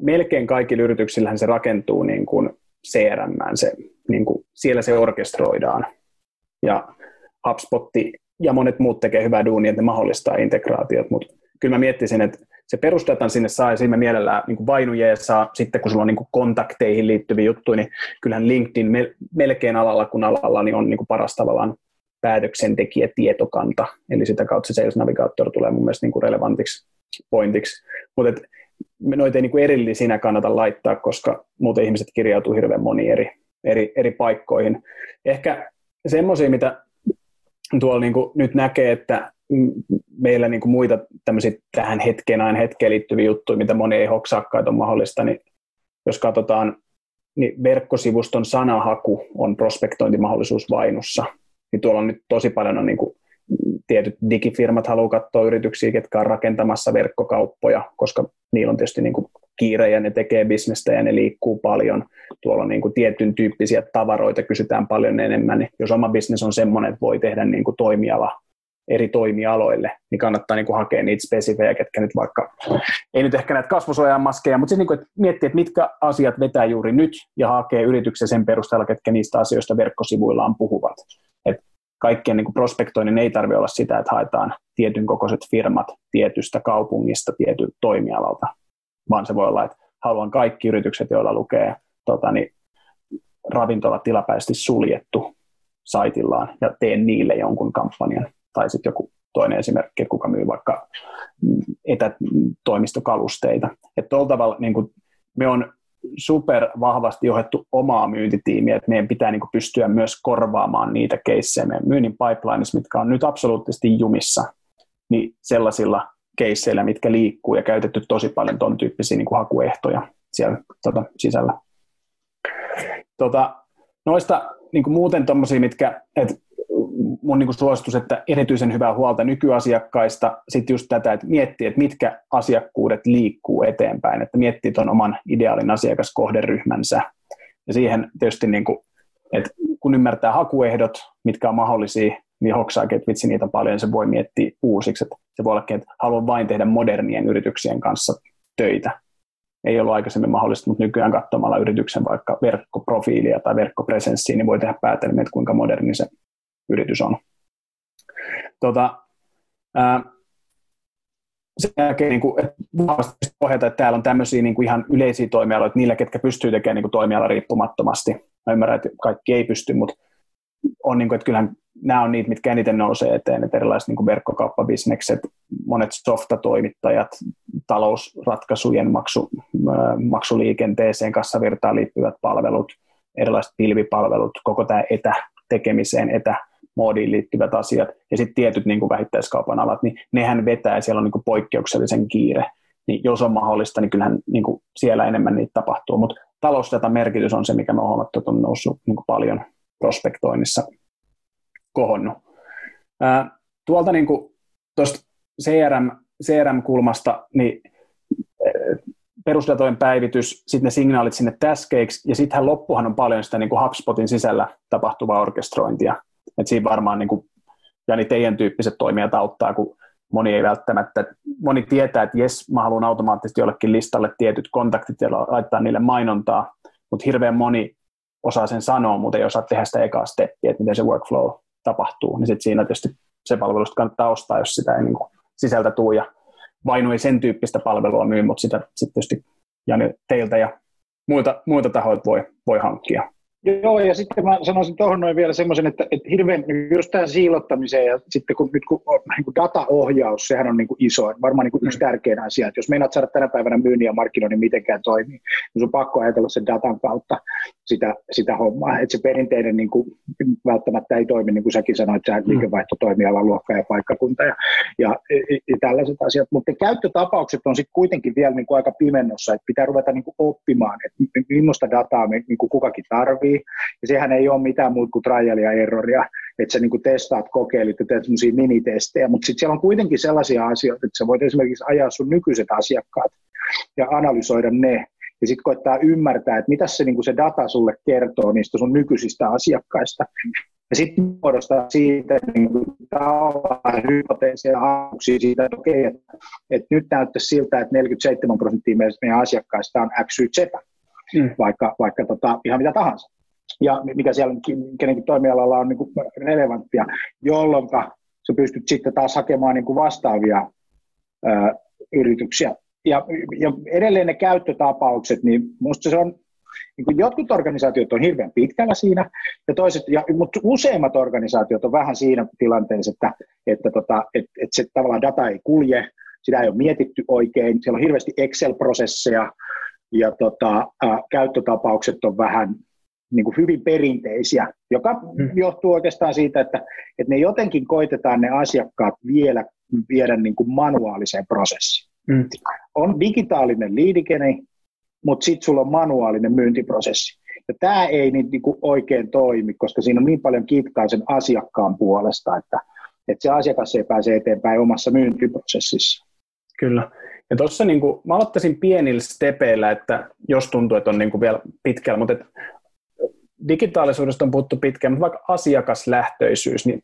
melkein kaikilla yrityksillähän se rakentuu niin kuin CRM, se, niin kuin, siellä se orkestroidaan. Ja HubSpot ja monet muut tekee hyvää duunia, että ne mahdollistaa integraatiot, mutta kyllä mä miettisin, että se perustatan sinne saa, ja siinä mielellään niin vainujeessa, sitten kun sulla on niin kuin kontakteihin liittyviä juttuja, niin kyllähän LinkedIn melkein alalla kun alalla niin on niin kuin paras tavallaan päätöksentekijätietokanta, eli sitä kautta se Sales Navigator tulee mun mielestä niin kuin relevantiksi pointiksi. Mutta noita ei niin kuin erillisinä kannata laittaa, koska muuten ihmiset kirjautuu hirveän moni eri, eri, eri paikkoihin. Ehkä semmoisia, mitä tuolla niin kuin nyt näkee, että meillä niin kuin muita tämmöisiä tähän hetkeen aina hetkeen liittyviä juttuja, mitä moni ei hoksaakaan, on mahdollista, niin jos katsotaan, niin verkkosivuston sanahaku on prospektointimahdollisuus vainussa, niin tuolla on nyt tosi paljon on niin kuin, tietyt digifirmat haluaa katsoa yrityksiä, ketkä on rakentamassa verkkokauppoja, koska niillä on tietysti niin kuin kiire ja ne tekee bisnestä ja ne liikkuu paljon. Tuolla on niin kuin tietyn tyyppisiä tavaroita, kysytään paljon enemmän. Niin jos oma bisnes on semmoinen, että voi tehdä niin kuin toimiala eri toimialoille, niin kannattaa niin kuin hakea niitä spesifejä, ketkä nyt vaikka, ei nyt ehkä näitä kasvosuojan maskeja, mutta siis niin kuin, että miettiä, että mitkä asiat vetää juuri nyt ja hakee yrityksen sen perusteella, ketkä niistä asioista verkkosivuillaan puhuvat. Et kaikkien niin kuin prospektoinnin ei tarvitse olla sitä, että haetaan tietyn kokoiset firmat tietystä kaupungista, tietyn toimialalta, vaan se voi olla, että haluan kaikki yritykset, joilla lukee tota, niin, ravintola tilapäisesti suljettu saitillaan ja teen niille jonkun kampanjan tai sitten joku toinen esimerkki, että kuka myy vaikka etätoimistokalusteita. Että tuolla tavalla niin kuin me on super vahvasti johdettu omaa myyntitiimiä, että meidän pitää niin kuin pystyä myös korvaamaan niitä keissejä meidän myynnin pipelineissa, mitkä on nyt absoluuttisesti jumissa, niin sellaisilla keisseillä, mitkä liikkuu ja käytetty tosi paljon tuon tyyppisiä niin kuin hakuehtoja siellä tota, sisällä. Tota, noista niin kuin muuten tuommoisia, mitkä, että mun niin suositus, että erityisen hyvää huolta nykyasiakkaista, sitten just tätä, että miettii, että mitkä asiakkuudet liikkuu eteenpäin, että miettii tuon oman ideaalin asiakaskohderyhmänsä. Ja siihen tietysti, niin kuin, että kun ymmärtää hakuehdot, mitkä on mahdollisia, niin hoksaakin, että vitsi niitä paljon, se voi miettiä uusiksi. Että se voi olla, että haluan vain tehdä modernien yrityksien kanssa töitä. Ei ollut aikaisemmin mahdollista, mutta nykyään katsomalla yrityksen vaikka verkkoprofiilia tai verkkopresenssiä, niin voi tehdä päätelmiä, että kuinka moderni se yritys on. Tota, ää, sen jälkeen niin kuin, vahvasti pohjata, että täällä on tämmöisiä niin kuin ihan yleisiä toimialoja, niillä, ketkä pystyy tekemään niin kuin toimiala riippumattomasti. Mä ymmärrän, että kaikki ei pysty, mutta on niin kuin, että kyllähän nämä on niitä, mitkä eniten nousee eteen, että erilaiset niin kuin verkkokauppabisnekset, monet softatoimittajat, talousratkaisujen maksu, maksuliikenteeseen, kassavirtaan liittyvät palvelut, erilaiset pilvipalvelut, koko tämä etätekemiseen, etä moodiin liittyvät asiat ja sitten tietyt niin kuin vähittäiskaupan alat, niin nehän vetää ja siellä on niin kuin poikkeuksellisen kiire. Niin jos on mahdollista, niin kyllähän niin kuin siellä enemmän niitä tapahtuu, mutta talousdatan merkitys on se, mikä me on huomattu, että on noussut niin kuin paljon prospektoinnissa kohonnut. Ää, tuolta niin kuin, CRM, CRM-kulmasta, niin perusdatojen päivitys, sitten ne signaalit sinne täskeiksi, ja sittenhän loppuhan on paljon sitä niin kuin HubSpotin sisällä tapahtuvaa orkestrointia. Et siinä varmaan niin kuin, ja niin teidän tyyppiset toimijat auttaa, kun moni ei välttämättä, moni tietää, että jes, mä haluan automaattisesti jollekin listalle tietyt kontaktit ja laittaa niille mainontaa, mutta hirveän moni osaa sen sanoa, mutta ei osaa tehdä sitä ekaa steppia, että miten se workflow tapahtuu, niin sitten siinä tietysti se palvelusta kannattaa ostaa, jos sitä ei niin kuin sisältä tuu, ja Vainu ei sen tyyppistä palvelua myy, mutta sitä sitten tietysti ja teiltä ja muilta, muilta tahoilta voi, voi hankkia. Joo, ja sitten mä sanoisin tuohon noin vielä semmoisen, että, että hirveän just tähän siilottamiseen ja sitten kun nyt kun on, niin kuin dataohjaus, sehän on niin kuin iso, varmaan niin kuin yksi mm. tärkein asia, että jos meinaat saada tänä päivänä myynnin ja markkinoinnin mitenkään toimii, niin sun on pakko ajatella sen datan kautta sitä, sitä hommaa, että se perinteinen niin kuin, välttämättä ei toimi, niin kuin säkin sanoit, sä mm. liikevaihtotoimialan luokka ja paikkakunta ja, ja, ja, ja tällaiset asiat, mutta käyttötapaukset on sitten kuitenkin vielä niin kuin aika pimennossa, että pitää ruveta niin kuin oppimaan, että millaista dataa me niin kuin kukakin tarvii, ja sehän ei ole mitään muuta kuin trialia erroria, että sä niin kuin testaat, kokeilit ja teet sellaisia minitestejä, mutta sitten siellä on kuitenkin sellaisia asioita, että sä voit esimerkiksi ajaa sun nykyiset asiakkaat ja analysoida ne, ja sitten koittaa ymmärtää, että mitä se, niin se data sulle kertoo niistä sun nykyisistä asiakkaista. Ja sitten muodostaa siitä niin hypoteeseja ajatuksia siitä, että okei, että, että nyt näyttäisi siltä, että 47 prosenttia meidän asiakkaista on X, Y, Z, mm. vaikka, vaikka tota, ihan mitä tahansa ja mikä siellä kenenkin toimialalla on niin relevanttia, jolloin sä pystyt sitten taas hakemaan niin vastaavia ö, yrityksiä. Ja, ja edelleen ne käyttötapaukset, niin minusta se on, niin kuin jotkut organisaatiot on hirveän pitkällä siinä, ja toiset, ja, mutta useimmat organisaatiot on vähän siinä tilanteessa, että, että, tota, että, että se tavallaan data ei kulje, sitä ei ole mietitty oikein, siellä on hirveästi Excel-prosesseja, ja tota, ä, käyttötapaukset on vähän niin kuin hyvin perinteisiä, joka hmm. johtuu oikeastaan siitä, että, että ne jotenkin koitetaan ne asiakkaat vielä viedä niin kuin manuaaliseen prosessiin. Hmm. On digitaalinen liidikeni, mutta sitten sulla on manuaalinen myyntiprosessi. Ja tämä ei niin, niin kuin oikein toimi, koska siinä on niin paljon kitkaa sen asiakkaan puolesta, että, että se asiakas ei pääse eteenpäin omassa myyntiprosessissa. Kyllä. Ja tuossa niin kuin, mä aloittaisin pienillä stepeillä, että jos tuntuu, että on niin kuin vielä pitkällä, mutta digitaalisuudesta on puhuttu pitkään, mutta vaikka asiakaslähtöisyys, niin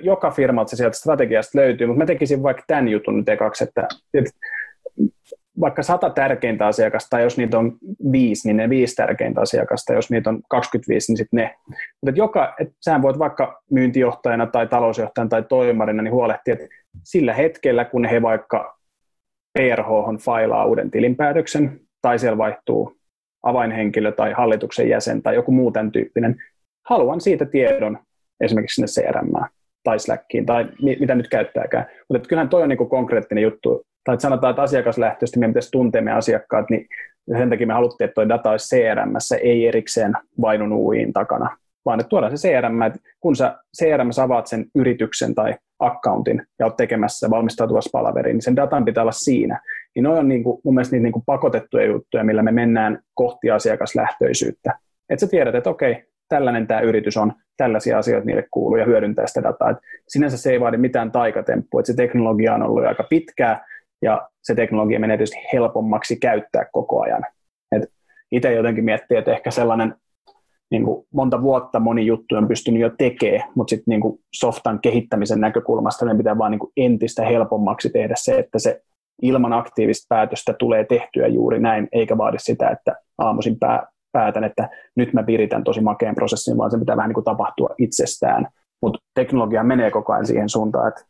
joka firmalta se sieltä strategiasta löytyy, mutta mä tekisin vaikka tämän jutun nyt ekaksi, että, että vaikka sata tärkeintä asiakasta, jos niitä on viisi, niin ne viisi tärkeintä asiakasta, jos niitä on 25, niin sitten ne. Mutta joka, et sähän voit vaikka myyntijohtajana tai talousjohtajana tai toimarina niin huolehtia, että sillä hetkellä, kun he vaikka PRH failaa uuden tilinpäätöksen, tai siellä vaihtuu avainhenkilö tai hallituksen jäsen tai joku muu tämän tyyppinen, haluan siitä tiedon esimerkiksi sinne CRM tai Slackiin tai mi- mitä nyt käyttääkään. Mutta kyllähän toi on niin konkreettinen juttu. Tai että sanotaan, että asiakaslähtöisesti meidän pitäisi tuntea meidän asiakkaat, niin sen takia me haluttiin, että tuo data olisi CRM, ei erikseen vainun UIin takana, vaan että tuodaan se CRM, että kun sä CRM avaat sen yrityksen tai accountin ja olet tekemässä valmistautuvassa palaveriin, niin sen datan pitää olla siinä. Niin ne on niin kuin, mun mielestä niitä niin kuin pakotettuja juttuja, millä me mennään kohti asiakaslähtöisyyttä. Että sä tiedät, että okei, tällainen tämä yritys on, tällaisia asioita niille kuuluu ja hyödyntää sitä dataa. Et sinänsä se ei vaadi mitään taikatemppua, että se teknologia on ollut aika pitkää ja se teknologia menee tietysti helpommaksi käyttää koko ajan. Et itse jotenkin miettii, että ehkä sellainen niin kuin monta vuotta moni juttu on pystynyt jo tekemään, mutta sitten niin softan kehittämisen näkökulmasta meidän pitää vaan niin kuin entistä helpommaksi tehdä se, että se ilman aktiivista päätöstä tulee tehtyä juuri näin, eikä vaadi sitä, että aamuisin pää, päätän, että nyt mä viritän tosi makeen prosessin, vaan se pitää vähän niin kuin tapahtua itsestään. Mutta teknologia menee koko ajan siihen suuntaan. Et,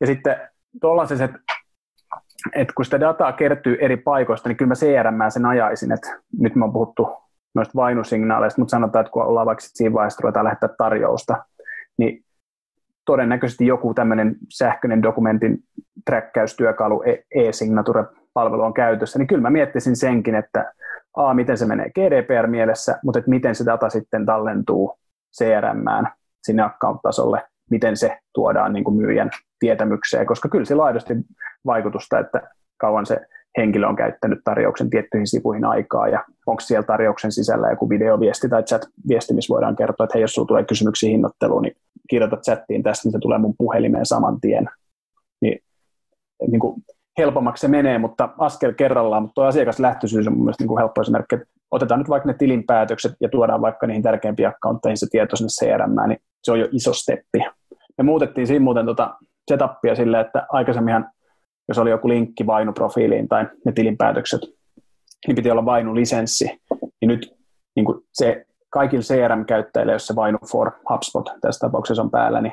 ja sitten tuollaiset, että et kun sitä dataa kertyy eri paikoista, niin kyllä mä CRM sen ajaisin, että nyt me on puhuttu noista vainusignaaleista, mutta sanotaan, että kun ollaan vaikka siinä vaiheessa ruvetaan lähettää tarjousta, niin todennäköisesti joku tämmöinen sähköinen dokumentin träkkäystyökalu, e- e-signature-palvelu on käytössä, niin kyllä mä miettisin senkin, että A, miten se menee GDPR-mielessä, mutta että miten se data sitten tallentuu CRM sinne account-tasolle, miten se tuodaan niin kuin myyjän tietämykseen, koska kyllä sillä aidosti vaikutusta, että kauan se henkilö on käyttänyt tarjouksen tiettyihin sivuihin aikaa ja onko siellä tarjouksen sisällä joku videoviesti tai chat-viesti, missä voidaan kertoa, että hei, jos sulla tulee kysymyksiä hinnoitteluun, niin kirjoita chattiin tästä, niin se tulee mun puhelimeen saman tien. Niin, niin kuin helpommaksi se menee, mutta askel kerrallaan, mutta tuo asiakaslähtöisyys on mun mielestä niin kuin helppo esimerkki, että otetaan nyt vaikka ne tilinpäätökset ja tuodaan vaikka niihin tärkeimpiin akkontteihin se tieto sinne CRM, niin se on jo iso steppi. Me muutettiin siinä muuten tota setupia silleen, että aikaisemminhan jos oli joku linkki Vainu-profiiliin tai ne tilinpäätökset, niin piti olla Vainu-lisenssi. Niin nyt niin kuin se kaikille CRM-käyttäjille, jos se Vainu for HubSpot tässä tapauksessa on päällä, niin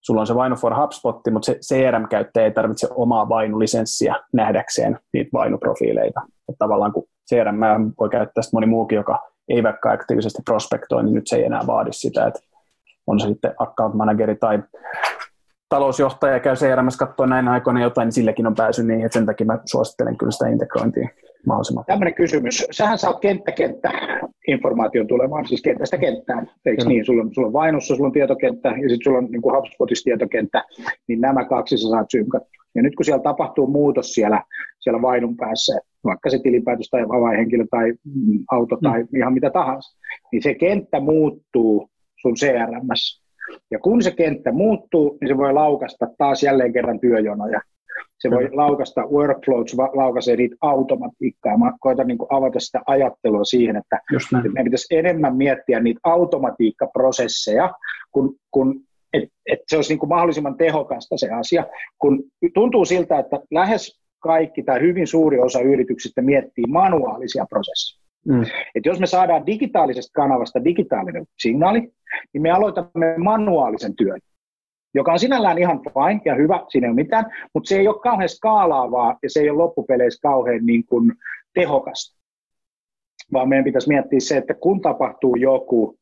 sulla on se Vainu for HubSpot, mutta se CRM-käyttäjä ei tarvitse omaa Vainu-lisenssiä nähdäkseen niitä Vainu-profiileita. Että tavallaan kun CRM voi käyttää moni muukin, joka ei vaikka aktiivisesti prospektoi, niin nyt se ei enää vaadi sitä, että on se sitten account manageri tai talousjohtaja käy CRMS katsoa näin aikoina jotain, niin silläkin on pääsy niin, että sen takia mä suosittelen kyllä sitä integrointia mahdollisimman. Tämmöinen kysymys. Sähän saat kenttä-kenttä informaation tulemaan, siis kentästä kenttään, eikö mm. niin? Sulla on, sulla on Vainussa, sulla on tietokenttä ja sitten sulla on niin kuin HubSpotissa tietokenttä, niin nämä kaksi sä saat synkattua. Ja nyt kun siellä tapahtuu muutos siellä, siellä Vainun päässä, vaikka se tilipäätös tai avainhenkilö tai auto tai mm. ihan mitä tahansa, niin se kenttä muuttuu sun CRMssä ja kun se kenttä muuttuu, niin se voi laukasta taas jälleen kerran työjonoja. Se voi laukasta workflows, laukaisee niitä automatiikkaa. Mä koitan niin avata sitä ajattelua siihen, että, meidän pitäisi enemmän miettiä niitä automatiikkaprosesseja, kun, kun et, et se olisi niin kuin mahdollisimman tehokasta se asia, kun tuntuu siltä, että lähes kaikki tai hyvin suuri osa yrityksistä miettii manuaalisia prosesseja. Mm. Et jos me saadaan digitaalisesta kanavasta digitaalinen signaali, niin me aloitamme manuaalisen työn, joka on sinällään ihan fine ja hyvä, siinä ei ole mitään, mutta se ei ole kauhean skaalaavaa ja se ei ole loppupeleissä kauhean niin kuin tehokasta. Vaan meidän pitäisi miettiä se, että kun tapahtuu joku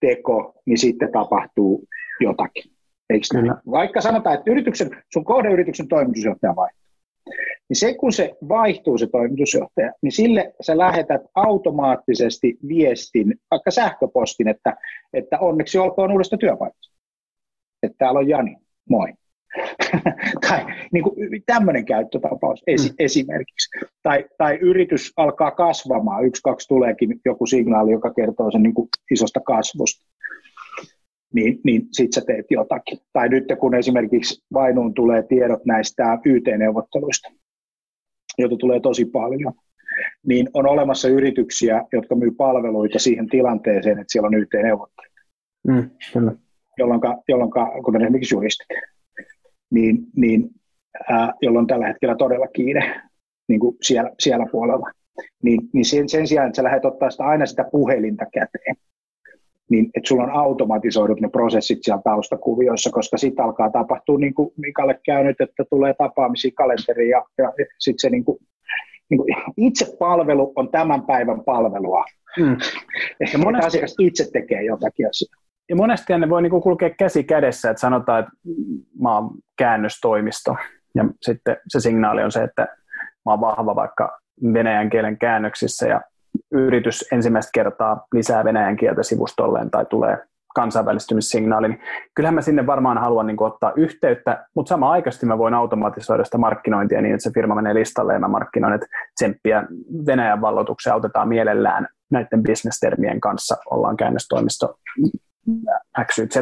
teko, niin sitten tapahtuu jotakin. Eikö Vaikka sanotaan, että yrityksen, sun kohdeyrityksen toimitusjohtaja vaihtuu niin se kun se vaihtuu se toimitusjohtaja, niin sille sä lähetät automaattisesti viestin, vaikka sähköpostin, että, että onneksi olkoon uudesta työpaikasta. Että täällä on Jani, moi. tai niin kuin tämmöinen käyttötapaus esi- mm. esimerkiksi. Tai, tai yritys alkaa kasvamaan, yksi, kaksi tuleekin joku signaali, joka kertoo sen niin kuin isosta kasvusta. Niin, niin sit sä teet jotakin. Tai nyt kun esimerkiksi Vainuun tulee tiedot näistä YT-neuvotteluista, joita tulee tosi paljon, niin on olemassa yrityksiä, jotka myy palveluita siihen tilanteeseen, että siellä on yhteen-neuvottelut. Mm, jolloin, jolloin, kuten esimerkiksi juristit, niin, niin ää, jolloin tällä hetkellä todella kiire niin kuin siellä, siellä puolella. Niin, niin sen, sen sijaan, että sä lähdet ottaa sitä aina sitä puhelinta käteen, niin että sulla on automatisoidut ne prosessit siellä taustakuvioissa, koska sitten alkaa tapahtua, niin kuin Mikalle käynyt, että tulee tapaamisia kalenteriin ja, ja sitten se niin kuin, niin kuin itse palvelu on tämän päivän palvelua. Mm. Ehkä monesti asiakas itse tekee jotakin asiaa. Ja monesti ne voi niin kuin kulkea käsi kädessä, että sanotaan, että mä oon käännöstoimisto ja sitten se signaali on se, että mä oon vahva vaikka venäjän kielen käännöksissä ja yritys ensimmäistä kertaa lisää venäjän kieltä sivustolleen tai tulee kansainvälistymissignaali, niin kyllähän mä sinne varmaan haluan niin ottaa yhteyttä, mutta sama aikaisesti mä voin automatisoida sitä markkinointia niin, että se firma menee listalle ja mä markkinoin, että tsemppiä Venäjän vallotuksia autetaan mielellään näiden bisnestermien kanssa, ollaan käännöstoimisto X, Y, Z,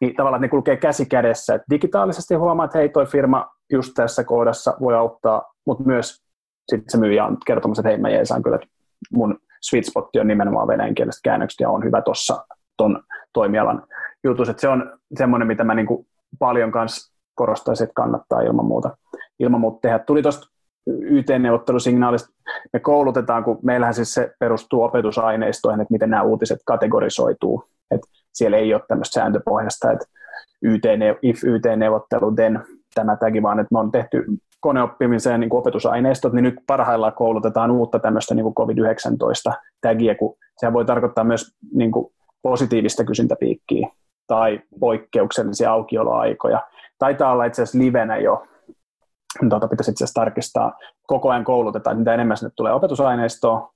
niin tavallaan ne kulkee käsi kädessä, että digitaalisesti huomaa, että hei toi firma just tässä kohdassa voi auttaa, mutta myös sitten se myyjä on kertomassa, että hei mä jeesaan kyllä, että mun sweet spot on nimenomaan venäjänkieliset käännökset ja on hyvä tuossa ton toimialan jutus. Että se on semmoinen, mitä mä niinku paljon kanssa korostaisin, että kannattaa ilman muuta, ilman muuta tehdä. Tuli tuosta YT-neuvottelusignaalista, me koulutetaan, kun meillähän siis se perustuu opetusaineistoihin, että miten nämä uutiset kategorisoituu. että siellä ei ole tämmöistä sääntöpohjasta, että YT, if YT-neuvottelu, tämä tagi, vaan että me on tehty koneoppimiseen niin opetusaineistot, niin nyt parhaillaan koulutetaan uutta tämmöistä niin kuin COVID-19-tägiä, kun sehän voi tarkoittaa myös niin kuin positiivista kysyntäpiikkiä tai poikkeuksellisia aukioloaikoja. Taitaa olla itse asiassa livenä jo, tuota, pitäisi itse asiassa tarkistaa, koko ajan koulutetaan, mitä enemmän sinne tulee opetusaineistoa,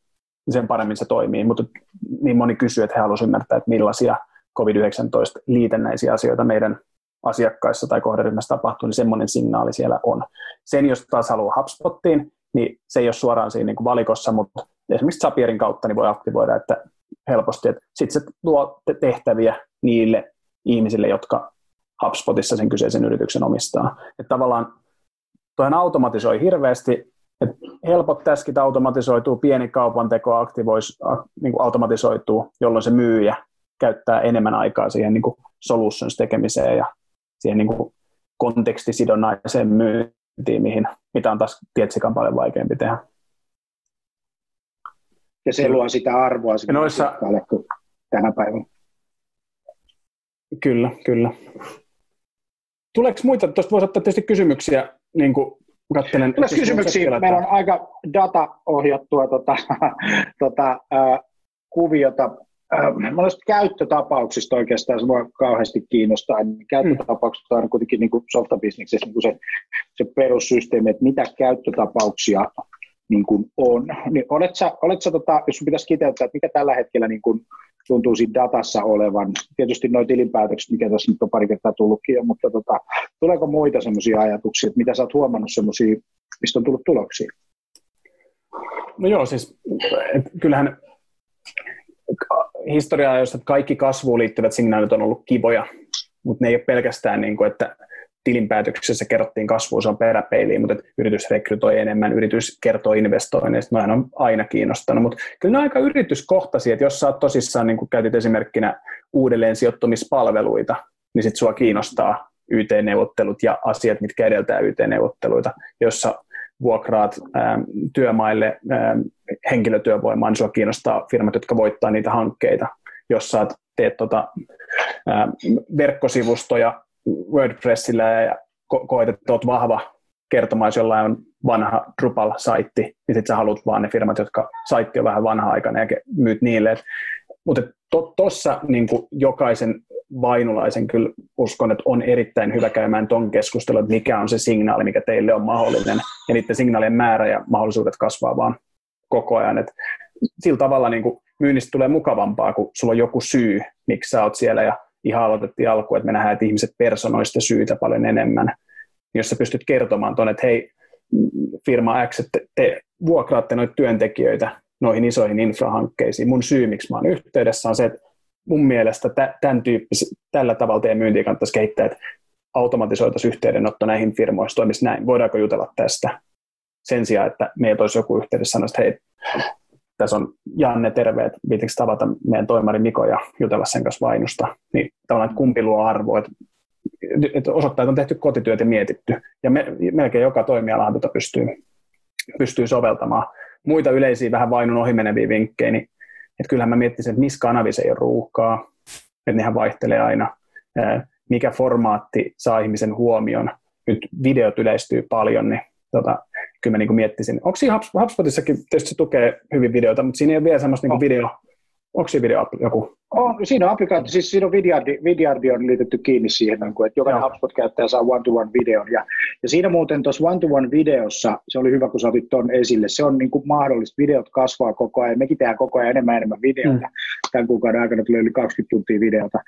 niin sen paremmin se toimii, mutta niin moni kysyy, että he haluaisivat ymmärtää, että millaisia COVID-19 liitännäisiä asioita meidän asiakkaissa tai kohderyhmässä tapahtuu, niin semmoinen signaali siellä on. Sen, jos taas haluaa HubSpottiin, niin se ei ole suoraan siinä niin kuin valikossa, mutta esimerkiksi Zapierin kautta niin voi aktivoida, että helposti, että sitten se tuo tehtäviä niille ihmisille, jotka HubSpotissa sen kyseisen yrityksen omistaa. Että tavallaan tuohon automatisoi hirveästi, että helpot täskit automatisoituu, pieni kaupan teko niin automatisoituu, jolloin se myyjä käyttää enemmän aikaa siihen niin solutions tekemiseen ja siihen niin kuin kontekstisidonnaiseen myyntiin, mihin, mitä on taas Tietsikan paljon vaikeampi tehdä. Ja se luo sitä arvoa sinne noissa... tänä päivänä. Kyllä, kyllä. Tuleeko muita? Tuosta voisi ottaa tietysti kysymyksiä, niin kuin katselen. kysymyksiä. Meillä on aika data-ohjattua tota, tota, äh, kuviota. Monesta käyttötapauksista oikeastaan se mua kauheasti kiinnostaa. Käyttötapaukset on kuitenkin niin kuin softabisneksessä niin se, se perussysteemi, että mitä käyttötapauksia niin kuin on. Niin olet sä, olet sä tota, jos pitäisi kiteyttää, että mikä tällä hetkellä niin kuin tuntuu siinä datassa olevan, tietysti nuo tilinpäätökset, mikä tässä nyt on pari kertaa tullutkin mutta tota, tuleeko muita semmoisia ajatuksia, että mitä sä oot huomannut semmoisia, mistä on tullut tuloksia? No joo, siis kyllähän historiaa, jossa kaikki kasvuun liittyvät signaalit on ollut kivoja, mutta ne ei ole pelkästään niin kuin, että tilinpäätöksessä kerrottiin kasvua, se on peräpeiliin, mutta yritys rekrytoi enemmän, yritys kertoo investoinneista, noin on aina kiinnostanut, mutta kyllä ne on aika yrityskohtaisia, että jos sä oot tosissaan, niin kuin käytit esimerkkinä uudelleen sijoittumispalveluita, niin sitten sua kiinnostaa YT-neuvottelut ja asiat, mitkä edeltää YT-neuvotteluita, jossa vuokraat ää, työmaille ää, henkilötyövoimaa, niin sua kiinnostaa firmat, jotka voittaa niitä hankkeita. Jos sä teet tota, ää, verkkosivustoja WordPressillä ja ko- koet, että olet vahva kertomaan, jos jollain on vanha Drupal-saitti, niin sitten sä haluat vaan ne firmat, jotka saitti on vähän vanha-aikainen ja myyt niille. mutta tuossa to, niin jokaisen vainulaisen kyllä uskon, että on erittäin hyvä käymään tuon keskustelun, että mikä on se signaali, mikä teille on mahdollinen. Ja niiden signaalien määrä ja mahdollisuudet kasvaa vaan koko ajan. Et sillä tavalla niin kuin myynnistä tulee mukavampaa, kun sulla on joku syy, miksi sä oot siellä. Ja ihan aloitettiin alkuun, että me nähdään, että ihmiset personoista syitä paljon enemmän. Jos sä pystyt kertomaan tuonne, että hei, firma X, että te vuokraatte noita työntekijöitä noihin isoihin infrahankkeisiin. Mun syy, miksi mä oon yhteydessä, on se, että mun mielestä tämän tyyppis, tällä tavalla teidän myyntiä kannattaisi kehittää, että automatisoitaisiin yhteydenotto näihin firmoihin, toimisi näin. Voidaanko jutella tästä? Sen sijaan, että meitä olisi joku yhteydessä sanoa, että hei, tässä on Janne, terve, että viitikö tavata meidän toimari Miko ja jutella sen kanssa vainusta. Niin tavallaan, että kumpi luo arvoa, että, osoittaa, että on tehty kotityöt ja mietitty. Ja me, melkein joka toimiala tuota pystyy, pystyy soveltamaan. Muita yleisiä vähän vainun ohi meneviä vinkkejä, niin että kyllähän mä miettisin, että missä kanavissa ei ole ruuhkaa, että nehän vaihtelee aina. Mikä formaatti saa ihmisen huomion. Nyt videot yleistyy paljon, niin tota, kyllä mä niin miettisin. Onko siinä HubSpotissakin, tietysti se tukee hyvin videoita, mutta siinä ei ole vielä semmoista niin video, onko siinä video joku on, siinä on applikaatio, siis siinä on Vidyardi, Vidyardi on liitetty kiinni siihen, niin että jokainen Joo. HubSpot-käyttäjä saa one-to-one videon. Ja, ja siinä muuten tuossa one-to-one videossa, se oli hyvä, kun sä otit tuon esille, se on niin kuin mahdollista, videot kasvaa koko ajan, mekin tehdään koko ajan enemmän enemmän videoita. Mm. Tämän kuukauden aikana tulee yli 20 tuntia videota,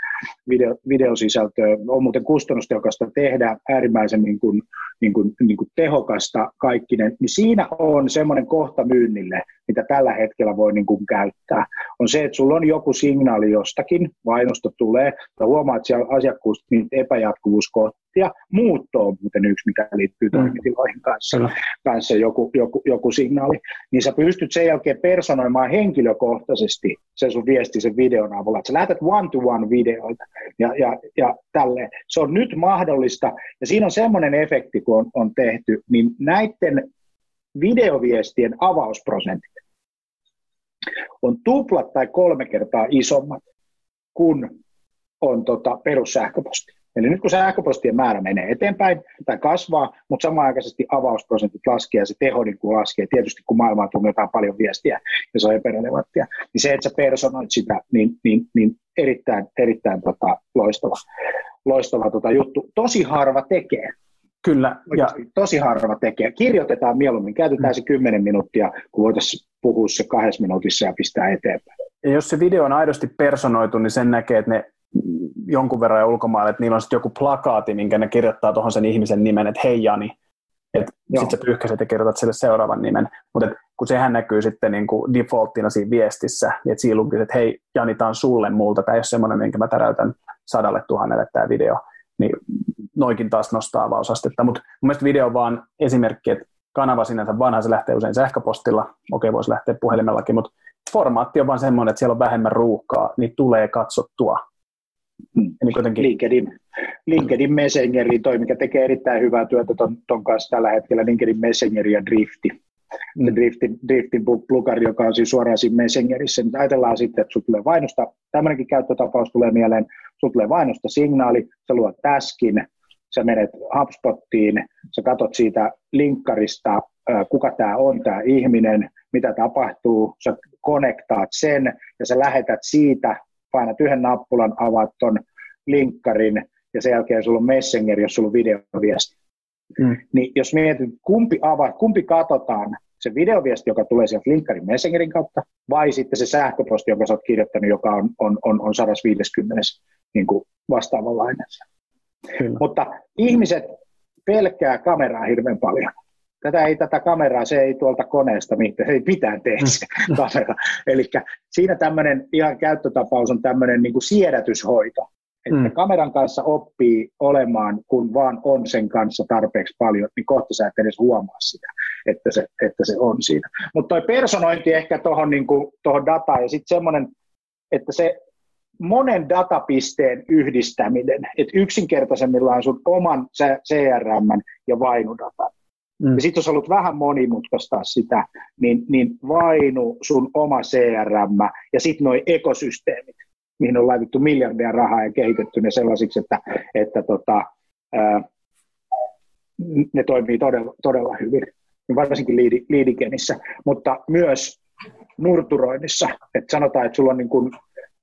video, videosisältöä. On muuten kustannustehokasta tehdä, äärimmäisen niin kuin, niin kuin, niin kuin tehokasta kaikkinen. Niin siinä on semmoinen kohta myynnille, mitä tällä hetkellä voi niin kuin käyttää. On se, että sulla on joku signaali, jostakin, vainosta tulee, ja huomaat siellä asiakkuus niin epäjatkuvuuskohtia. Muutto on muuten yksi, mikä liittyy mm. toimitiloihin kanssa, mm. kanssa joku, joku, joku signaali. Niin sä pystyt sen jälkeen personoimaan henkilökohtaisesti sen sun viesti sen videon avulla. Että sä lähetät one-to-one videoita ja, ja, ja tälleen. Se on nyt mahdollista, ja siinä on semmoinen efekti, kun on, on tehty, niin näiden videoviestien avausprosentit on tuplat tai kolme kertaa isommat kuin on tota perussähköposti. Eli nyt kun sähköpostien määrä menee eteenpäin tai kasvaa, mutta samanaikaisesti avausprosentit laskee ja se teho kuin laskee, tietysti kun maailmaan tunnetaan paljon viestiä ja se on epärelevanttia, niin se, että sä personoit sitä, niin, niin, niin erittäin, erittäin tota, loistava, loistava tota juttu. Tosi harva tekee. Kyllä. Ja... Tosi harva tekee. Kirjoitetaan mieluummin, käytetään mm. se kymmenen minuuttia, kun voitaisiin puhua se kahdessa minuutissa ja pistää eteenpäin. Ja jos se video on aidosti personoitu, niin sen näkee, että ne jonkun verran ja ulkomaille, että niillä on sitten joku plakaati, minkä ne kirjoittaa tuohon sen ihmisen nimen, että hei Jani, sitten sä pyyhkäset ja kirjoitat sille seuraavan nimen. Mutta kun sehän näkyy sitten niin kuin defaulttina siinä viestissä, niin että siinä lukee, että hei Jani, tämä on sulle multa, tämä ei ole semmoinen, minkä mä täräytän sadalle tuhannelle tämä video, niin noikin taas nostaa avausastetta. Mutta mun mielestä video on vaan esimerkki, että kanava sinänsä vanha, se lähtee usein sähköpostilla, okei voisi lähteä puhelimellakin, mutta formaatti on vaan semmoinen, että siellä on vähemmän ruuhkaa, niin tulee katsottua. Mm. Niin jotenkin... LinkedIn, LinkedIn Messengeri toi, mikä tekee erittäin hyvää työtä ton, ton kanssa tällä hetkellä, LinkedIn Messengeri ja Drifti. Mm. Driftin, Driftin plugari, joka on siis suoraan siinä Messengerissä. Nyt ajatellaan sitten, että sinulla tulee vainosta, tämmöinenkin käyttötapaus tulee mieleen, sinulla tulee vainosta signaali, sä luot täskin, sä menet HubSpottiin, sä katot siitä linkkarista, kuka tämä on tämä ihminen, mitä tapahtuu, sä konektaat sen ja sä lähetät siitä, painat yhden nappulan, avaat ton linkkarin ja sen jälkeen sulla on Messenger, jos sulla on videoviesti. Mm. Niin jos mietit, kumpi, ava, kumpi katsotaan, se videoviesti, joka tulee sieltä linkkarin Messengerin kautta, vai sitten se sähköposti, jonka sä oot kirjoittanut, joka on, on, on, on 150 niin kuin vastaavanlainen. Kyllä. Mutta ihmiset pelkää kameraa hirveän paljon. Tätä ei tätä kameraa, se ei tuolta koneesta mitään, se ei mitään tee se mm. kamera. Eli siinä tämmöinen ihan käyttötapaus on tämmöinen niin kuin siedätyshoito. Että mm. kameran kanssa oppii olemaan, kun vaan on sen kanssa tarpeeksi paljon, niin kohta sä et edes huomaa sitä, että se, että se on siinä. Mutta toi personointi ehkä tuohon niin dataan ja sitten semmoinen, että se monen datapisteen yhdistäminen, että yksinkertaisemmillaan sun oman CRM ja vainudatan. Mm. Ja sitten jos ollut vähän monimutkaista sitä, niin, niin vainu, sun oma CRM ja sitten nuo ekosysteemit, mihin on laitettu miljardia rahaa ja kehitetty ne sellaisiksi, että, että tota, ää, ne toimii todella, todella hyvin, varsinkin liidi, liidikenissä, mutta myös nurturoinnissa. Että sanotaan, että sulla on niin kuin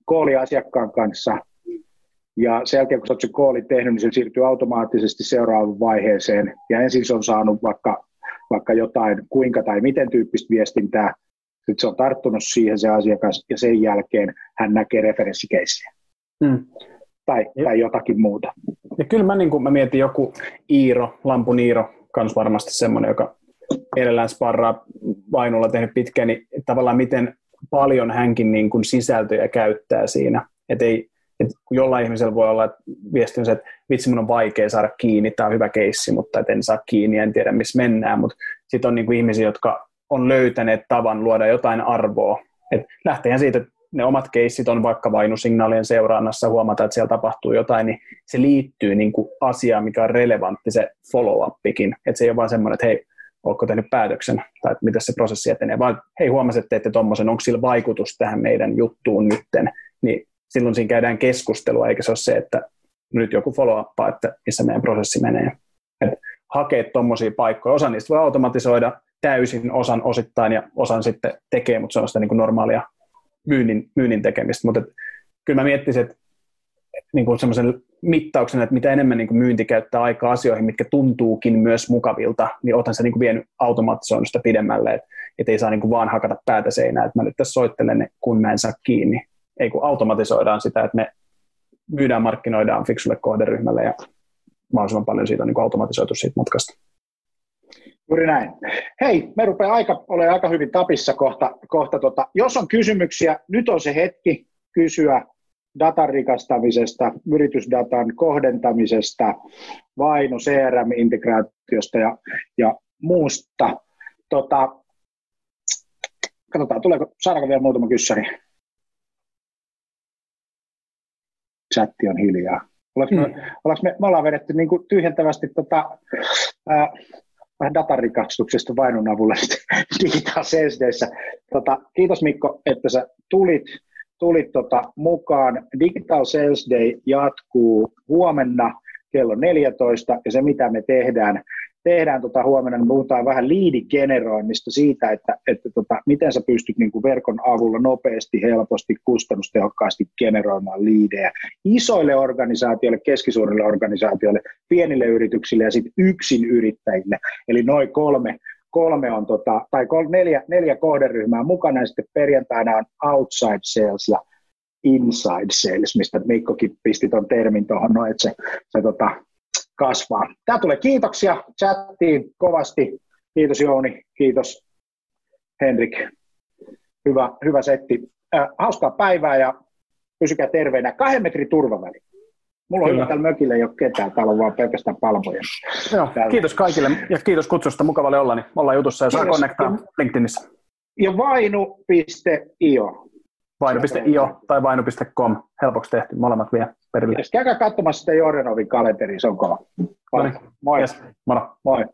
kooli asiakkaan kanssa, ja sen jälkeen, kun sä oot se kooli tehnyt, niin se siirtyy automaattisesti seuraavaan vaiheeseen. Ja ensin se on saanut vaikka, vaikka jotain kuinka tai miten tyyppistä viestintää, sitten se on tarttunut siihen se asiakas, ja sen jälkeen hän näkee referenssikeissiä. Hmm. Tai, tai jotakin muuta. Ja kyllä mä, niin kun mä mietin joku Iiro, Lampun Iiro, kans varmasti semmoinen, joka edellään sparraa Vainulla tehnyt pitkään, niin tavallaan miten paljon hänkin niin kuin sisältöjä käyttää siinä. Et ei, et jollain ihmisellä voi olla viesti, että vitsi, mun on vaikea saada kiinni, tämä on hyvä keissi, mutta et en saa kiinni, en tiedä missä mennään, mutta sitten on niin kuin ihmisiä, jotka on löytäneet tavan luoda jotain arvoa. Et lähtee siitä, että ne omat keissit on vaikka vainusignaalien seurannassa, huomata, että siellä tapahtuu jotain, niin se liittyy niin kuin asiaan, mikä on relevantti, se follow-upikin. Että se ei ole vaan semmoinen, että hei, oletko tehnyt päätöksen, tai että miten se prosessi etenee, vaan hei, huomasit, että tuommoisen, onko sillä vaikutus tähän meidän juttuun nytten, niin silloin siinä käydään keskustelua, eikä se ole se, että nyt joku follow että missä meidän prosessi menee. Et hakee tuommoisia paikkoja, osa niistä voi automatisoida täysin, osan osittain ja osan sitten tekee, mutta se on sitä niin kuin normaalia myynnin, myynnin tekemistä, mutta kyllä mä miettisin, että niin kuin semmoisen mittauksen, että mitä enemmän niin kuin myynti käyttää aikaa asioihin, mitkä tuntuukin myös mukavilta, niin otan se niin kuin vienyt automatisoinut sitä pidemmälle, että, että ei saa niin kuin vaan hakata päätä seinään, että mä nyt tässä soittelen, kun mä en saa kiinni. Ei kun automatisoidaan sitä, että me myydään, markkinoidaan fiksulle kohderyhmälle ja mahdollisimman paljon siitä on niin kuin automatisoitu siitä matkasta. Juuri näin. Hei, me rupeaa aika, ole aika hyvin tapissa kohta. kohta tota. Jos on kysymyksiä, nyt on se hetki kysyä datan rikastamisesta, yritysdatan kohdentamisesta, vaino CRM-integraatiosta ja, ja muusta. Tota, katsotaan, tuleeko, saadaanko vielä muutama kyssäri? Chatti on hiljaa. Ollaanko me, mm. me, me ollaan vedetty niin kuin tyhjentävästi tota, ää, vähän datarikastuksesta vainon avulla Digital Sales Tota, kiitos Mikko, että sä tulit tulit tota mukaan. Digital Sales Day jatkuu huomenna kello 14, ja se mitä me tehdään, tehdään tota huomenna, niin puhutaan vähän liidigeneroinnista siitä, että, että tota, miten sä pystyt niin kuin verkon avulla nopeasti, helposti, kustannustehokkaasti generoimaan liidejä isoille organisaatioille, keskisuurille organisaatioille, pienille yrityksille ja sitten yksin yrittäjille. Eli noin kolme kolme on, tota, tai kol, neljä, neljä kohderyhmää mukana, ja sitten perjantaina on outside sales ja inside sales, mistä Mikkokin pisti tuon termin tuohon, no, että se, se tota, kasvaa. Tämä tulee kiitoksia chattiin kovasti. Kiitos Jouni, kiitos Henrik. Hyvä, hyvä setti. Äh, hauskaa päivää ja pysykää terveinä. Kahden metrin turvaväli. Mulla on hyvä täällä mökillä, ei ole ketään, täällä on vaan pelkästään palmoja. Joo, kiitos kaikille ja kiitos kutsusta, mukava oli olla, niin ollaan jutussa ja saa konnektaa LinkedInissä. Ja vainu.io. Vainu.io tai vainu.com, helpoksi tehty, molemmat vie perille. Käykää katsomassa sitä Jordanovin kalenteri, se on kova. Moi. Yes. Moro. Moi.